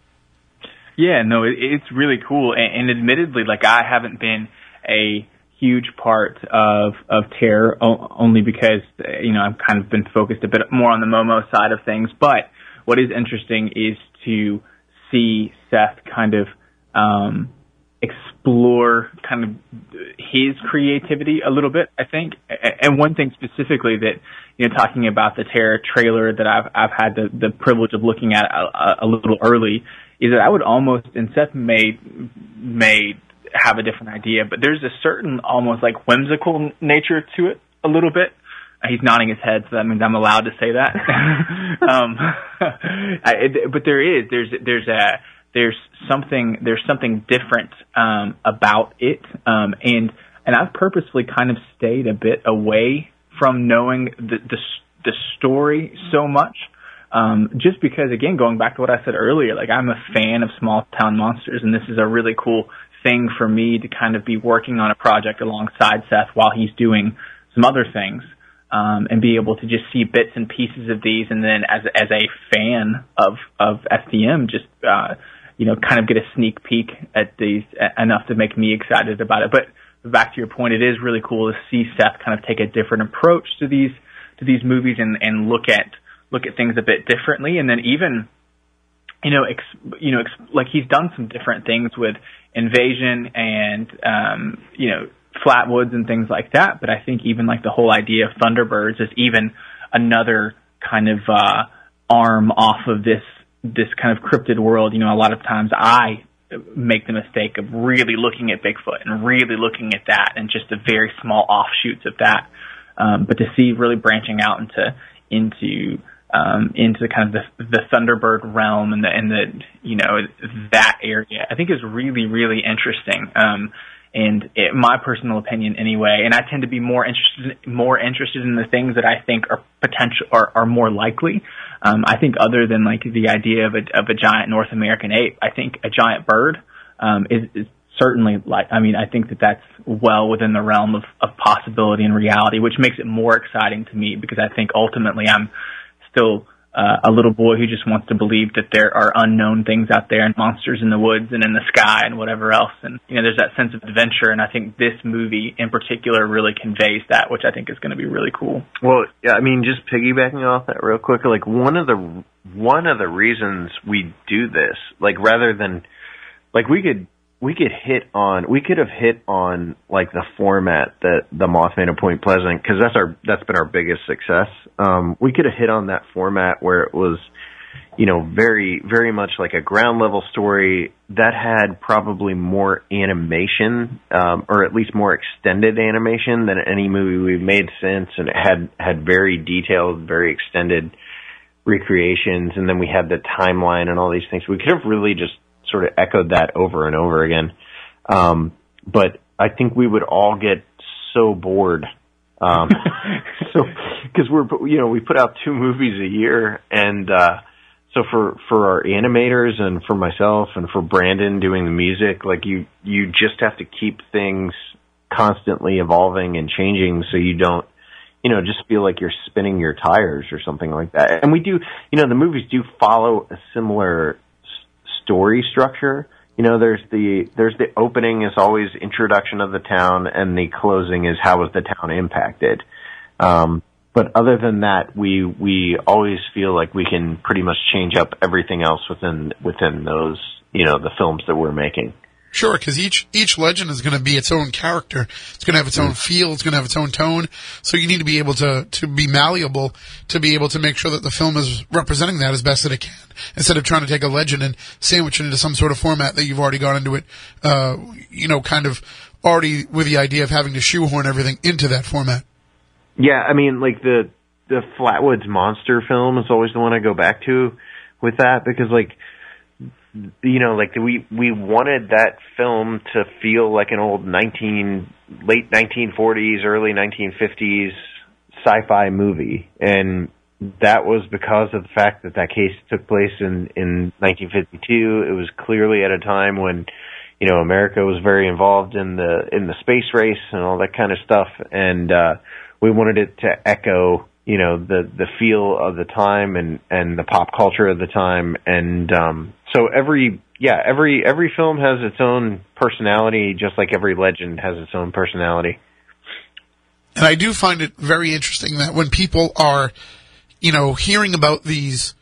Yeah, no, it, it's really cool. And, and admittedly, like I haven't been a huge part of of terror only because you know I've kind of been focused a bit more on the Momo side of things. But what is interesting is to see Seth kind of um, explore kind of his creativity a little bit. I think, and one thing specifically that you know talking about the terror trailer that I've I've had the the privilege of looking at a, a little early is that I would almost and Seth may may have a different idea, but there's a certain almost like whimsical nature to it a little bit. He's nodding his head, so that means I'm allowed to say that. um, I, it, but there is, there's, there's a, there's something, there's something different, um, about it. Um, and, and I've purposefully kind of stayed a bit away from knowing the, the, the story so much. Um, just because again, going back to what I said earlier, like I'm a fan of small town monsters and this is a really cool thing for me to kind of be working on a project alongside Seth while he's doing some other things. um, and be able to just see bits and pieces of these, and then as as a fan of of STM, just uh, you know, kind of get a sneak peek at these enough to make me excited about it. But back to your point, it is really cool to see Seth kind of take a different approach to these to these movies and and look at look at things a bit differently, and then even you know, ex, you know, ex, like he's done some different things with Invasion and um, you know Flatwoods and things like that. But I think even like the whole idea of Thunderbirds is even another kind of uh, arm off of this this kind of cryptid world. You know, a lot of times I make the mistake of really looking at Bigfoot and really looking at that and just the very small offshoots of that. Um, but to see really branching out into into um, into the kind of the, the Thunderbird realm and the and the you know that area, I think is really really interesting. Um, and it, my personal opinion anyway, and I tend to be more interested more interested in the things that I think are potential are, are more likely. Um, I think other than like the idea of a of a giant North American ape, I think a giant bird um, is, is certainly like I mean I think that that's well within the realm of, of possibility and reality, which makes it more exciting to me because I think ultimately I'm still uh, a little boy who just wants to believe that there are unknown things out there and monsters in the woods and in the sky and whatever else. And, you know, there's that sense of adventure. And I think this movie in particular really conveys that, which I think is going to be really cool. Well, yeah, I mean, just piggybacking off that real quick, like one of the, one of the reasons we do this, like rather than, like we could we could hit on we could have hit on like the format that the Mothman of Point Pleasant because that's our that's been our biggest success. Um, we could have hit on that format where it was, you know, very very much like a ground level story that had probably more animation um, or at least more extended animation than any movie we've made since, and it had had very detailed, very extended recreations, and then we had the timeline and all these things. We could have really just sort of echoed that over and over again. Um, but I think we would all get so bored. Um, so, cause we're, you know, we put out two movies a year and, uh, so for, for our animators and for myself and for Brandon doing the music, like you, you just have to keep things constantly evolving and changing so you don't, you know, just feel like you're spinning your tires or something like that. And we do, you know, the movies do follow a similar story structure. You know, there's the there's the opening is always introduction of the town, and the closing is how was the town impacted. Um, but other than that, we we always feel like we can pretty much change up everything else within within those you know the films that we're making. Sure, because each each legend is going to be its own character. It's going to have its own mm. feel. It's going to have its own tone. So you need to be able to to be malleable to be able to make sure that the film is representing that as best that it can. Instead of trying to take a legend and sandwich it into some sort of format that you've already gone into it, uh, you know, kind of already with the idea of having to shoehorn everything into that format. Yeah, I mean, like the the Flatwoods monster film is always the one I go back to with that because like you know, like we we wanted that film to feel like an old nineteen late nineteen forties, early nineteen fifties sci-fi movie, and that was because of the fact that that case took place in in 1952. It was clearly at a time when you know America was very involved in the in the space race and all that kind of stuff, and uh, we wanted it to echo you know the the feel of the time and and the pop culture of the time. And um so every yeah every every film has its own personality just like every legend has its own personality. And i do find it very interesting that when people are you know hearing about these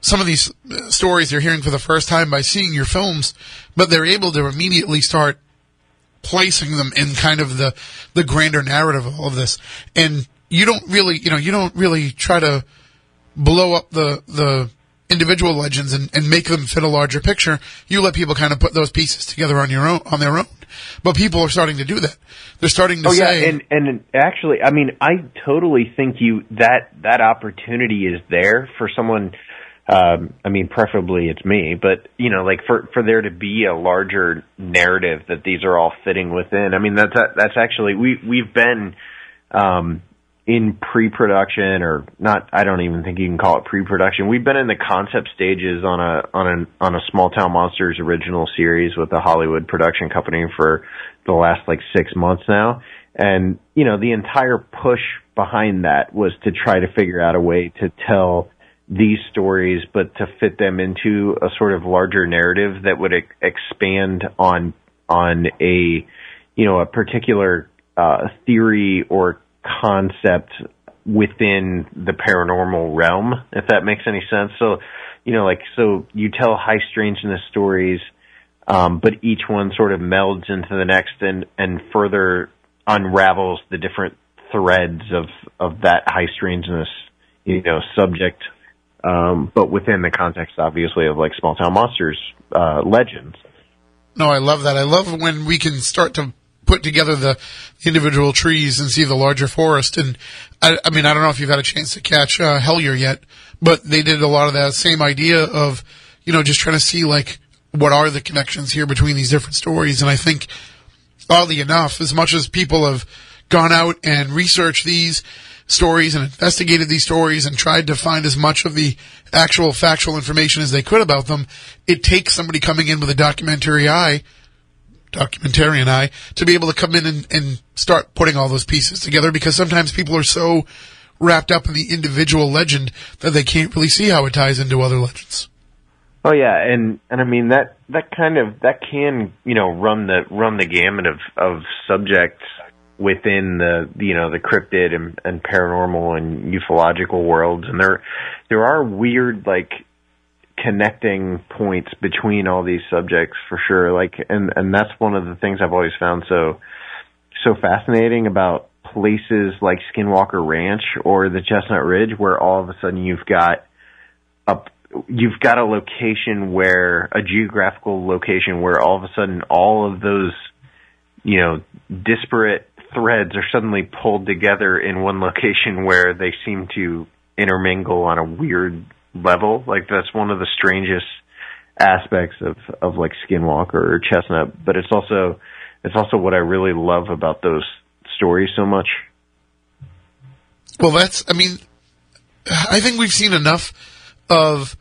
some of these uh, stories they're hearing for the first time by seeing your films but they're able to immediately start placing them in kind of the the grander narrative of all of this. And you don't really, you know, you don't really try to blow up the the individual legends and, and make them fit a larger picture. You let people kind of put those pieces together on your own on their own. But people are starting to do that. They're starting to oh, say, yeah, and and actually, I mean, I totally think you that that opportunity is there for someone. Um, I mean, preferably it's me, but you know, like for for there to be a larger narrative that these are all fitting within. I mean, that's that's actually we we've been um, in pre-production or not I don't even think you can call it pre-production. We've been in the concept stages on a on a on a Small Town Monsters original series with the Hollywood production company for the last like 6 months now. And, you know, the entire push behind that was to try to figure out a way to tell these stories, but to fit them into a sort of larger narrative that would ex- expand on, on a, you know, a particular, uh, theory or concept within the paranormal realm, if that makes any sense. So, you know, like, so you tell high strangeness stories, um, but each one sort of melds into the next and, and further unravels the different threads of, of that high strangeness, you know, subject, um, but within the context, obviously, of like small town monsters, uh, legends. No, I love that. I love when we can start to put together the individual trees and see the larger forest. And I, I mean, I don't know if you've had a chance to catch uh, Hellier yet, but they did a lot of that same idea of, you know, just trying to see like what are the connections here between these different stories. And I think, oddly enough, as much as people have gone out and researched these stories and investigated these stories and tried to find as much of the actual factual information as they could about them, it takes somebody coming in with a documentary eye, documentarian I to be able to come in and, and start putting all those pieces together because sometimes people are so wrapped up in the individual legend that they can't really see how it ties into other legends. Oh yeah, and and I mean that that kind of that can you know run the run the gamut of of subjects within the you know the cryptid and, and paranormal and ufological worlds, and there there are weird like connecting points between all these subjects for sure. Like, and and that's one of the things I've always found so so fascinating about places like Skinwalker Ranch or the Chestnut Ridge, where all of a sudden you've got a you've got a location where a geographical location where all of a sudden all of those you know disparate threads are suddenly pulled together in one location where they seem to intermingle on a weird level like that's one of the strangest aspects of of like skinwalker or chestnut but it's also it's also what i really love about those stories so much well that's i mean i think we've seen enough of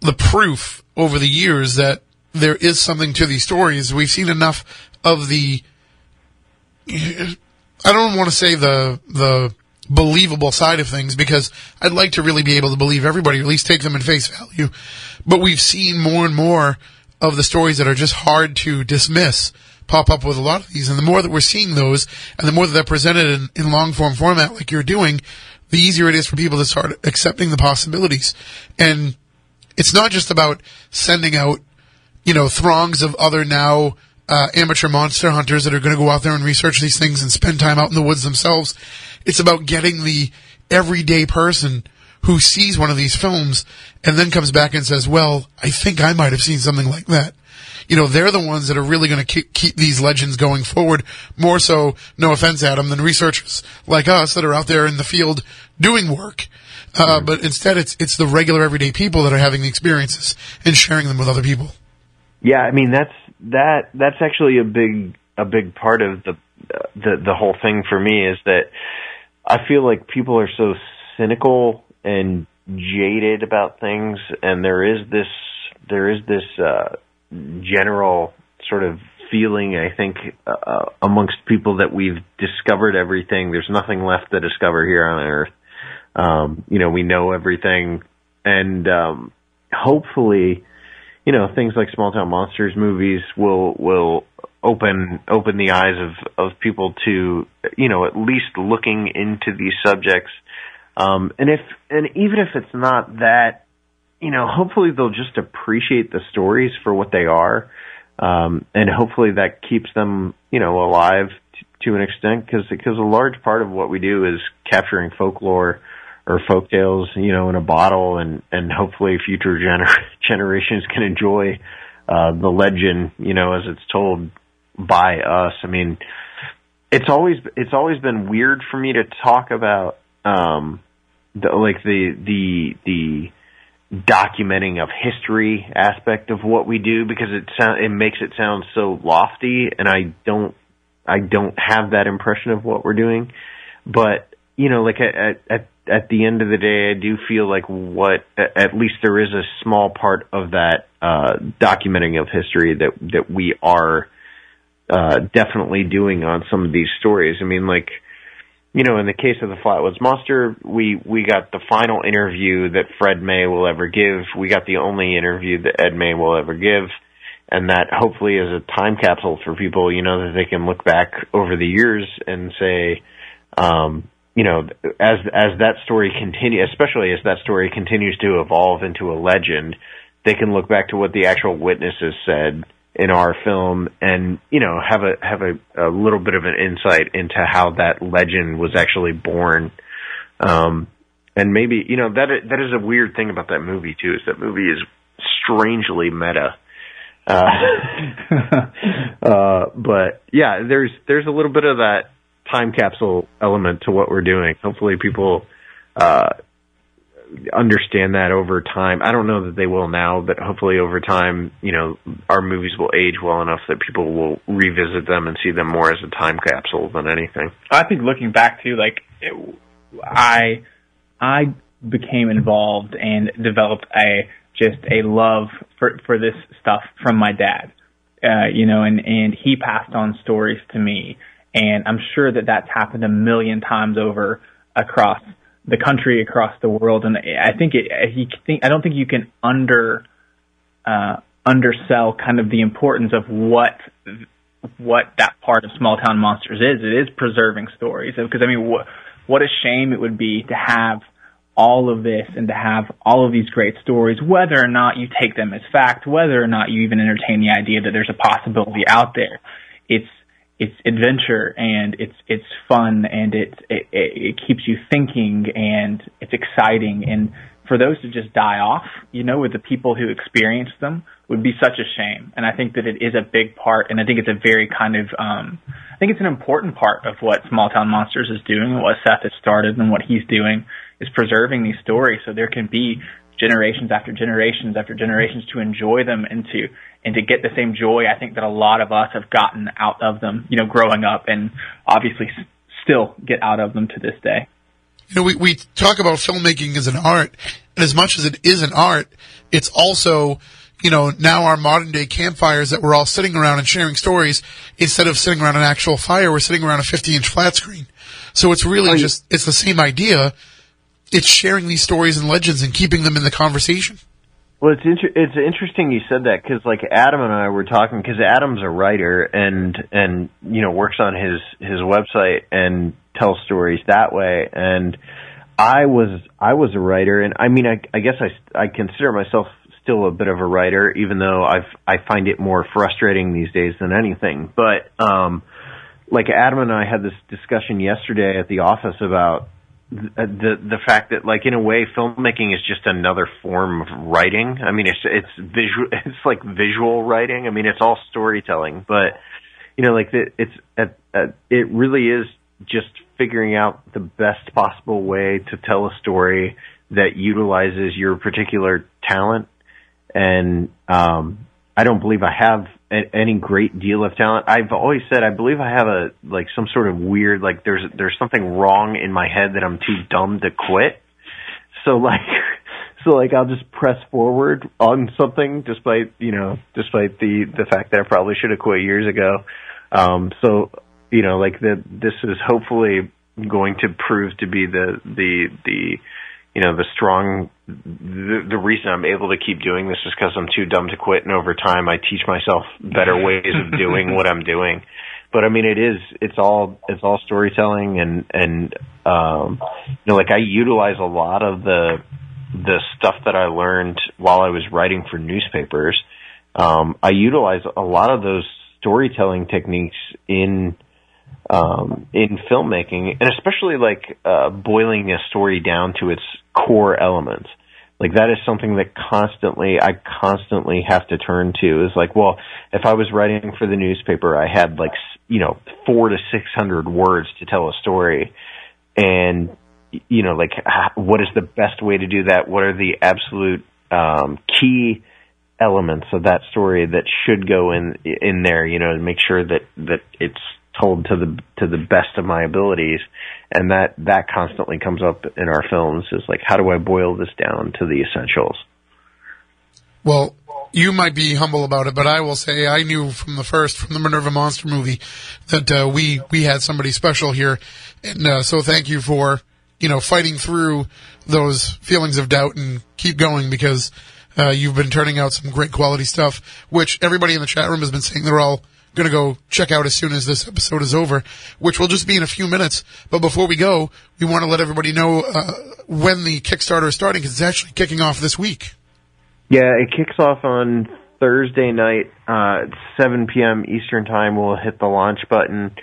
the proof over the years that there is something to these stories. We've seen enough of the. I don't want to say the the believable side of things because I'd like to really be able to believe everybody, or at least take them in face value. But we've seen more and more of the stories that are just hard to dismiss pop up with a lot of these. And the more that we're seeing those, and the more that they're presented in, in long form format like you're doing, the easier it is for people to start accepting the possibilities. And it's not just about sending out, you know, throngs of other now uh, amateur monster hunters that are going to go out there and research these things and spend time out in the woods themselves. It's about getting the everyday person who sees one of these films and then comes back and says, well, I think I might have seen something like that. You know, they're the ones that are really going to keep, keep these legends going forward more so, no offense, Adam, than researchers like us that are out there in the field doing work. Uh, mm-hmm. but instead it's, it's the regular everyday people that are having the experiences and sharing them with other people. Yeah, I mean, that's, that, that's actually a big, a big part of the, the, the whole thing for me is that I feel like people are so cynical and jaded about things and there is this, there is this, uh, general sort of feeling, I think, uh, amongst people that we've discovered everything. There's nothing left to discover here on Earth. Um, you know, we know everything, and um, hopefully, you know, things like Small Town Monsters movies will will open open the eyes of of people to, you know, at least looking into these subjects. Um, and if and even if it's not that, you know, hopefully they'll just appreciate the stories for what they are. Um, and hopefully that keeps them, you know, alive t- to an extent because because a large part of what we do is capturing folklore or folk tales, you know, in a bottle, and and hopefully future gener- generations can enjoy uh, the legend, you know, as it's told by us. I mean, it's always it's always been weird for me to talk about um, the like the the the documenting of history aspect of what we do because it sound it makes it sound so lofty and I don't I don't have that impression of what we're doing but you know like at at at the end of the day I do feel like what at least there is a small part of that uh documenting of history that that we are uh, definitely doing on some of these stories. I mean, like, you know, in the case of the Flatwoods Monster, we we got the final interview that Fred May will ever give. We got the only interview that Ed May will ever give, and that hopefully is a time capsule for people. You know, that they can look back over the years and say, um, you know, as as that story continue, especially as that story continues to evolve into a legend, they can look back to what the actual witnesses said in our film and you know have a have a, a little bit of an insight into how that legend was actually born. Um and maybe you know that that is a weird thing about that movie too is that movie is strangely meta. Uh, uh but yeah there's there's a little bit of that time capsule element to what we're doing hopefully people uh understand that over time. I don't know that they will now, but hopefully over time, you know, our movies will age well enough that people will revisit them and see them more as a time capsule than anything. I think looking back to like, it, I, I became involved and developed a just a love for for this stuff from my dad. Uh, you know, and and he passed on stories to me, and I'm sure that that's happened a million times over across the country across the world. And I think it, he think, I don't think you can under, uh, undersell kind of the importance of what, what that part of small town monsters is. It is preserving stories. Because I mean, what, what a shame it would be to have all of this and to have all of these great stories, whether or not you take them as fact, whether or not you even entertain the idea that there's a possibility out there. It's, it's adventure and it's it's fun and it, it it keeps you thinking and it's exciting and for those to just die off, you know, with the people who experience them would be such a shame. And I think that it is a big part and I think it's a very kind of um I think it's an important part of what Small Town Monsters is doing and what Seth has started and what he's doing is preserving these stories so there can be generations after generations after generations to enjoy them and to and to get the same joy I think that a lot of us have gotten out of them, you know, growing up and obviously s- still get out of them to this day. You know, we, we talk about filmmaking as an art, and as much as it is an art, it's also, you know, now our modern day campfires that we're all sitting around and sharing stories, instead of sitting around an actual fire, we're sitting around a 50 inch flat screen. So it's really just, it's the same idea. It's sharing these stories and legends and keeping them in the conversation. Well, it's inter- it's interesting you said that because like Adam and I were talking because Adam's a writer and and you know works on his his website and tells stories that way. And I was I was a writer and I mean I I guess I I consider myself still a bit of a writer even though I've I find it more frustrating these days than anything. But um like Adam and I had this discussion yesterday at the office about Uh, the the fact that like in a way filmmaking is just another form of writing. I mean it's it's visual it's like visual writing. I mean it's all storytelling, but you know like the, it's at, at, it really is just figuring out the best possible way to tell a story that utilizes your particular talent and um I don't believe I have any great deal of talent. I've always said I believe I have a like some sort of weird like there's there's something wrong in my head that I'm too dumb to quit. So like so like I'll just press forward on something despite you know despite the the fact that I probably should have quit years ago. Um so you know like that this is hopefully going to prove to be the the the you know the strong the, the reason I'm able to keep doing this is because I'm too dumb to quit, and over time I teach myself better ways of doing what I'm doing. But I mean, it is it's all it's all storytelling, and and um, you know, like I utilize a lot of the the stuff that I learned while I was writing for newspapers. Um, I utilize a lot of those storytelling techniques in um, in filmmaking, and especially like uh, boiling a story down to its core elements. Like that is something that constantly I constantly have to turn to. Is like, well, if I was writing for the newspaper, I had like you know four to six hundred words to tell a story, and you know like what is the best way to do that? What are the absolute um, key elements of that story that should go in in there? You know, to make sure that that it's told to the to the best of my abilities. And that that constantly comes up in our films is like how do I boil this down to the essentials? Well you might be humble about it, but I will say I knew from the first, from the Minerva Monster movie, that uh, we we had somebody special here, and uh, so thank you for you know fighting through those feelings of doubt and keep going because uh, you've been turning out some great quality stuff, which everybody in the chat room has been saying they're all going to go check out as soon as this episode is over, which will just be in a few minutes. But before we go, we want to let everybody know uh, when the Kickstarter is starting because it's actually kicking off this week. Yeah, it kicks off on Thursday night uh, at 7 p.m. Eastern time. We'll hit the launch button.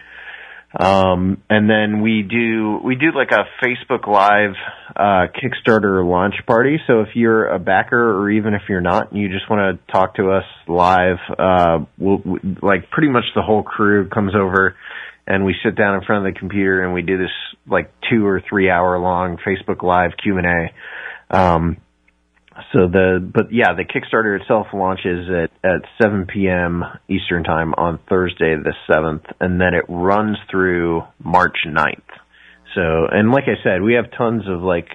Um, and then we do we do like a Facebook Live uh, Kickstarter launch party. So if you're a backer or even if you're not, and you just want to talk to us live, uh, we'll, we, like pretty much the whole crew comes over and we sit down in front of the computer and we do this like two or three hour long Facebook Live Q and A. Um, so the but yeah, the Kickstarter itself launches at at 7 p.m. Eastern time on Thursday the 7th, and then it runs through March 9th. So, and like I said, we have tons of like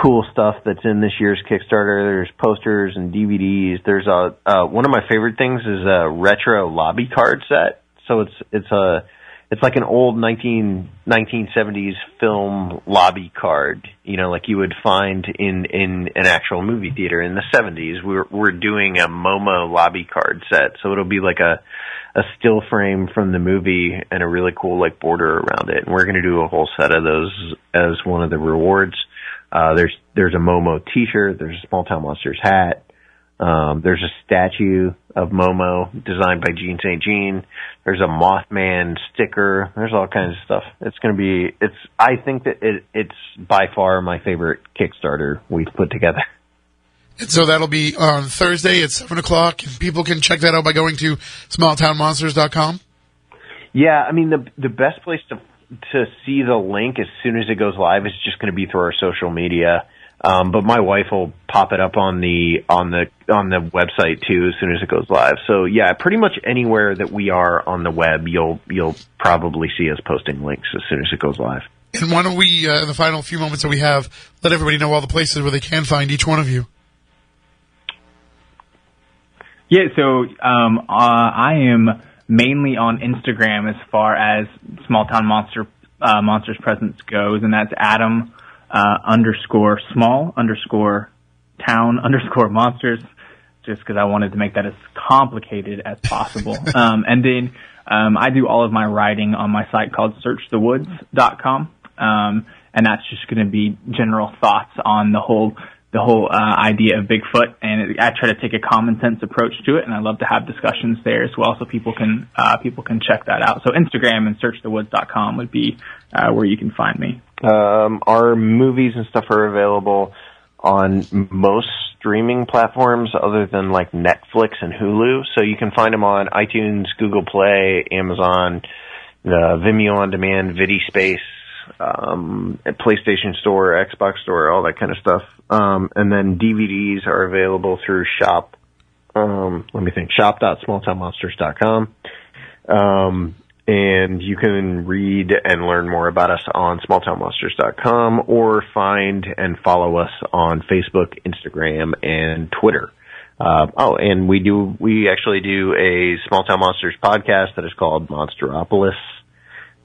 cool stuff that's in this year's Kickstarter. There's posters and DVDs. There's a uh, one of my favorite things is a retro lobby card set. So it's it's a it's like an old 19, 1970s film lobby card, you know, like you would find in, in an actual movie theater in the 70s. We're, we're doing a Momo lobby card set. So it'll be like a, a still frame from the movie and a really cool like border around it. And we're going to do a whole set of those as one of the rewards. Uh, there's, there's a Momo t-shirt. There's a Small Town Monsters hat. Um, there's a statue of Momo designed by Gene St. Jean. There's a Mothman sticker. There's all kinds of stuff. It's going to be, it's, I think that it, it's by far my favorite Kickstarter we've put together. And so that'll be on Thursday at 7 o'clock. People can check that out by going to smalltownmonsters.com. Yeah, I mean, the, the best place to, to see the link as soon as it goes live is just going to be through our social media. Um, but my wife will pop it up on the on the on the website too as soon as it goes live. So yeah, pretty much anywhere that we are on the web, you'll you'll probably see us posting links as soon as it goes live. And why don't we, uh, in the final few moments that we have, let everybody know all the places where they can find each one of you. Yeah, so um, uh, I am mainly on Instagram as far as Small Town Monster uh, Monsters presence goes, and that's Adam uh, underscore small underscore town underscore monsters, just because I wanted to make that as complicated as possible. um, and then um, I do all of my writing on my site called searchthewoods.com. Um, and that's just going to be general thoughts on the whole the whole uh, idea of Bigfoot, and I try to take a common sense approach to it, and I love to have discussions there as well, so people can uh, people can check that out. So Instagram and searchthewoods.com would be uh, where you can find me. Um, our movies and stuff are available on most streaming platforms other than like Netflix and Hulu. So you can find them on iTunes, Google Play, Amazon, the Vimeo on demand, VidiSpace, um, at PlayStation Store, Xbox Store, all that kind of stuff. Um, and then DVDs are available through Shop. Um, let me think. Shop.smalltownmonsters.com. Um, and you can read and learn more about us on smalltownmonsters.com or find and follow us on Facebook, Instagram, and Twitter. Uh, oh, and we do, we actually do a Small Town Monsters podcast that is called Monsteropolis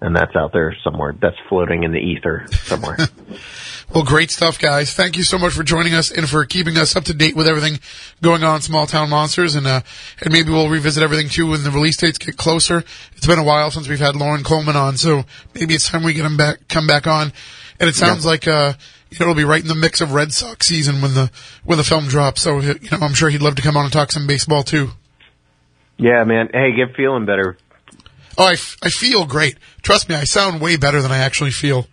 and that's out there somewhere. That's floating in the ether somewhere. well, great stuff, guys. Thank you so much for joining us and for keeping us up to date with everything going on Small Town Monsters. And, uh, and maybe we'll revisit everything too when the release dates get closer. It's been a while since we've had Loren Coleman on, so maybe it's time we get him back, come back on. And it sounds yeah. like, uh, you know, it'll be right in the mix of Red Sox season when the, when the film drops. So, you know, I'm sure he'd love to come on and talk some baseball too. Yeah, man. Hey, get feeling better. Oh, I, f- I feel great. Trust me, I sound way better than I actually feel.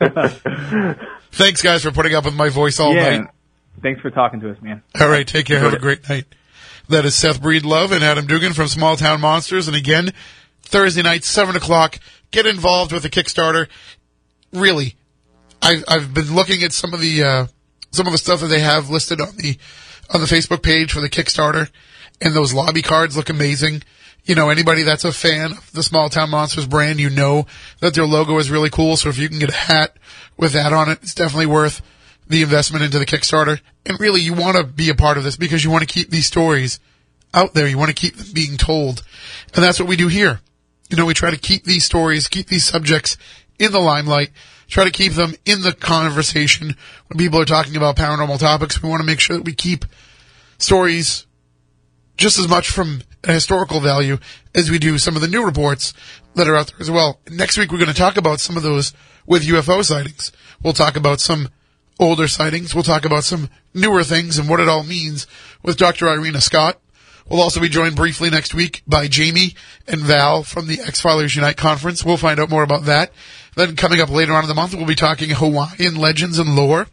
Thanks, guys, for putting up with my voice all yeah. night. Thanks for talking to us, man. All right, take care. Have a great night. That is Seth Breedlove and Adam Duggan from Small Town Monsters. And again, Thursday night, 7 o'clock, get involved with the Kickstarter. Really, I, I've been looking at some of the, uh, some of the stuff that they have listed on the, on the Facebook page for the Kickstarter, and those lobby cards look amazing you know, anybody that's a fan of the Small Town Monsters brand, you know that their logo is really cool. So if you can get a hat with that on it, it's definitely worth the investment into the Kickstarter. And really, you want to be a part of this because you want to keep these stories out there. You want to keep them being told. And that's what we do here. You know, we try to keep these stories, keep these subjects in the limelight, try to keep them in the conversation when people are talking about paranormal topics. We want to make sure that we keep stories just as much from a historical value as we do some of the new reports that are out there as well. Next week, we're going to talk about some of those with UFO sightings. We'll talk about some older sightings. We'll talk about some newer things and what it all means with Dr. Irena Scott. We'll also be joined briefly next week by Jamie and Val from the X-Filers Unite conference. We'll find out more about that. Then coming up later on in the month, we'll be talking Hawaiian legends and lore,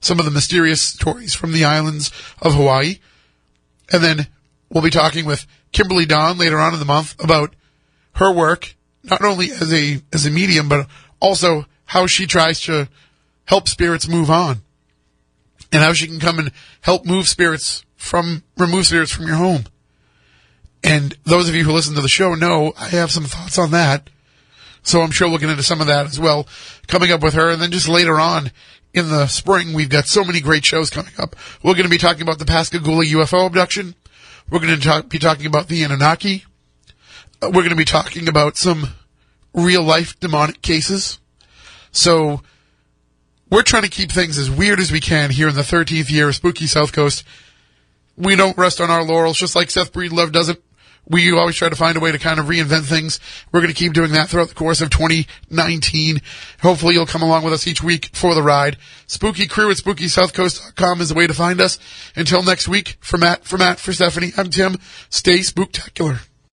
some of the mysterious stories from the islands of Hawaii. And then we'll be talking with Kimberly Dawn later on in the month about her work, not only as a, as a medium, but also how she tries to help spirits move on and how she can come and help move spirits from, remove spirits from your home. And those of you who listen to the show know I have some thoughts on that. So I'm sure we'll get into some of that as well, coming up with her. And then just later on in the spring, we've got so many great shows coming up. We're going to be talking about the Pascagoula UFO abduction. We're going to talk, be talking about the Anunnaki. Uh, we're going to be talking about some real life demonic cases. So we're trying to keep things as weird as we can here in the 13th year of Spooky South Coast. We don't rest on our laurels, just like Seth Breedlove doesn't. We always try to find a way to kind of reinvent things. We're going to keep doing that throughout the course of 2019. Hopefully you'll come along with us each week for the ride. Spooky crew at SpookySouthCoast.com is the way to find us. Until next week, for Matt, for Matt, for Stephanie, I'm Tim. Stay spooktacular.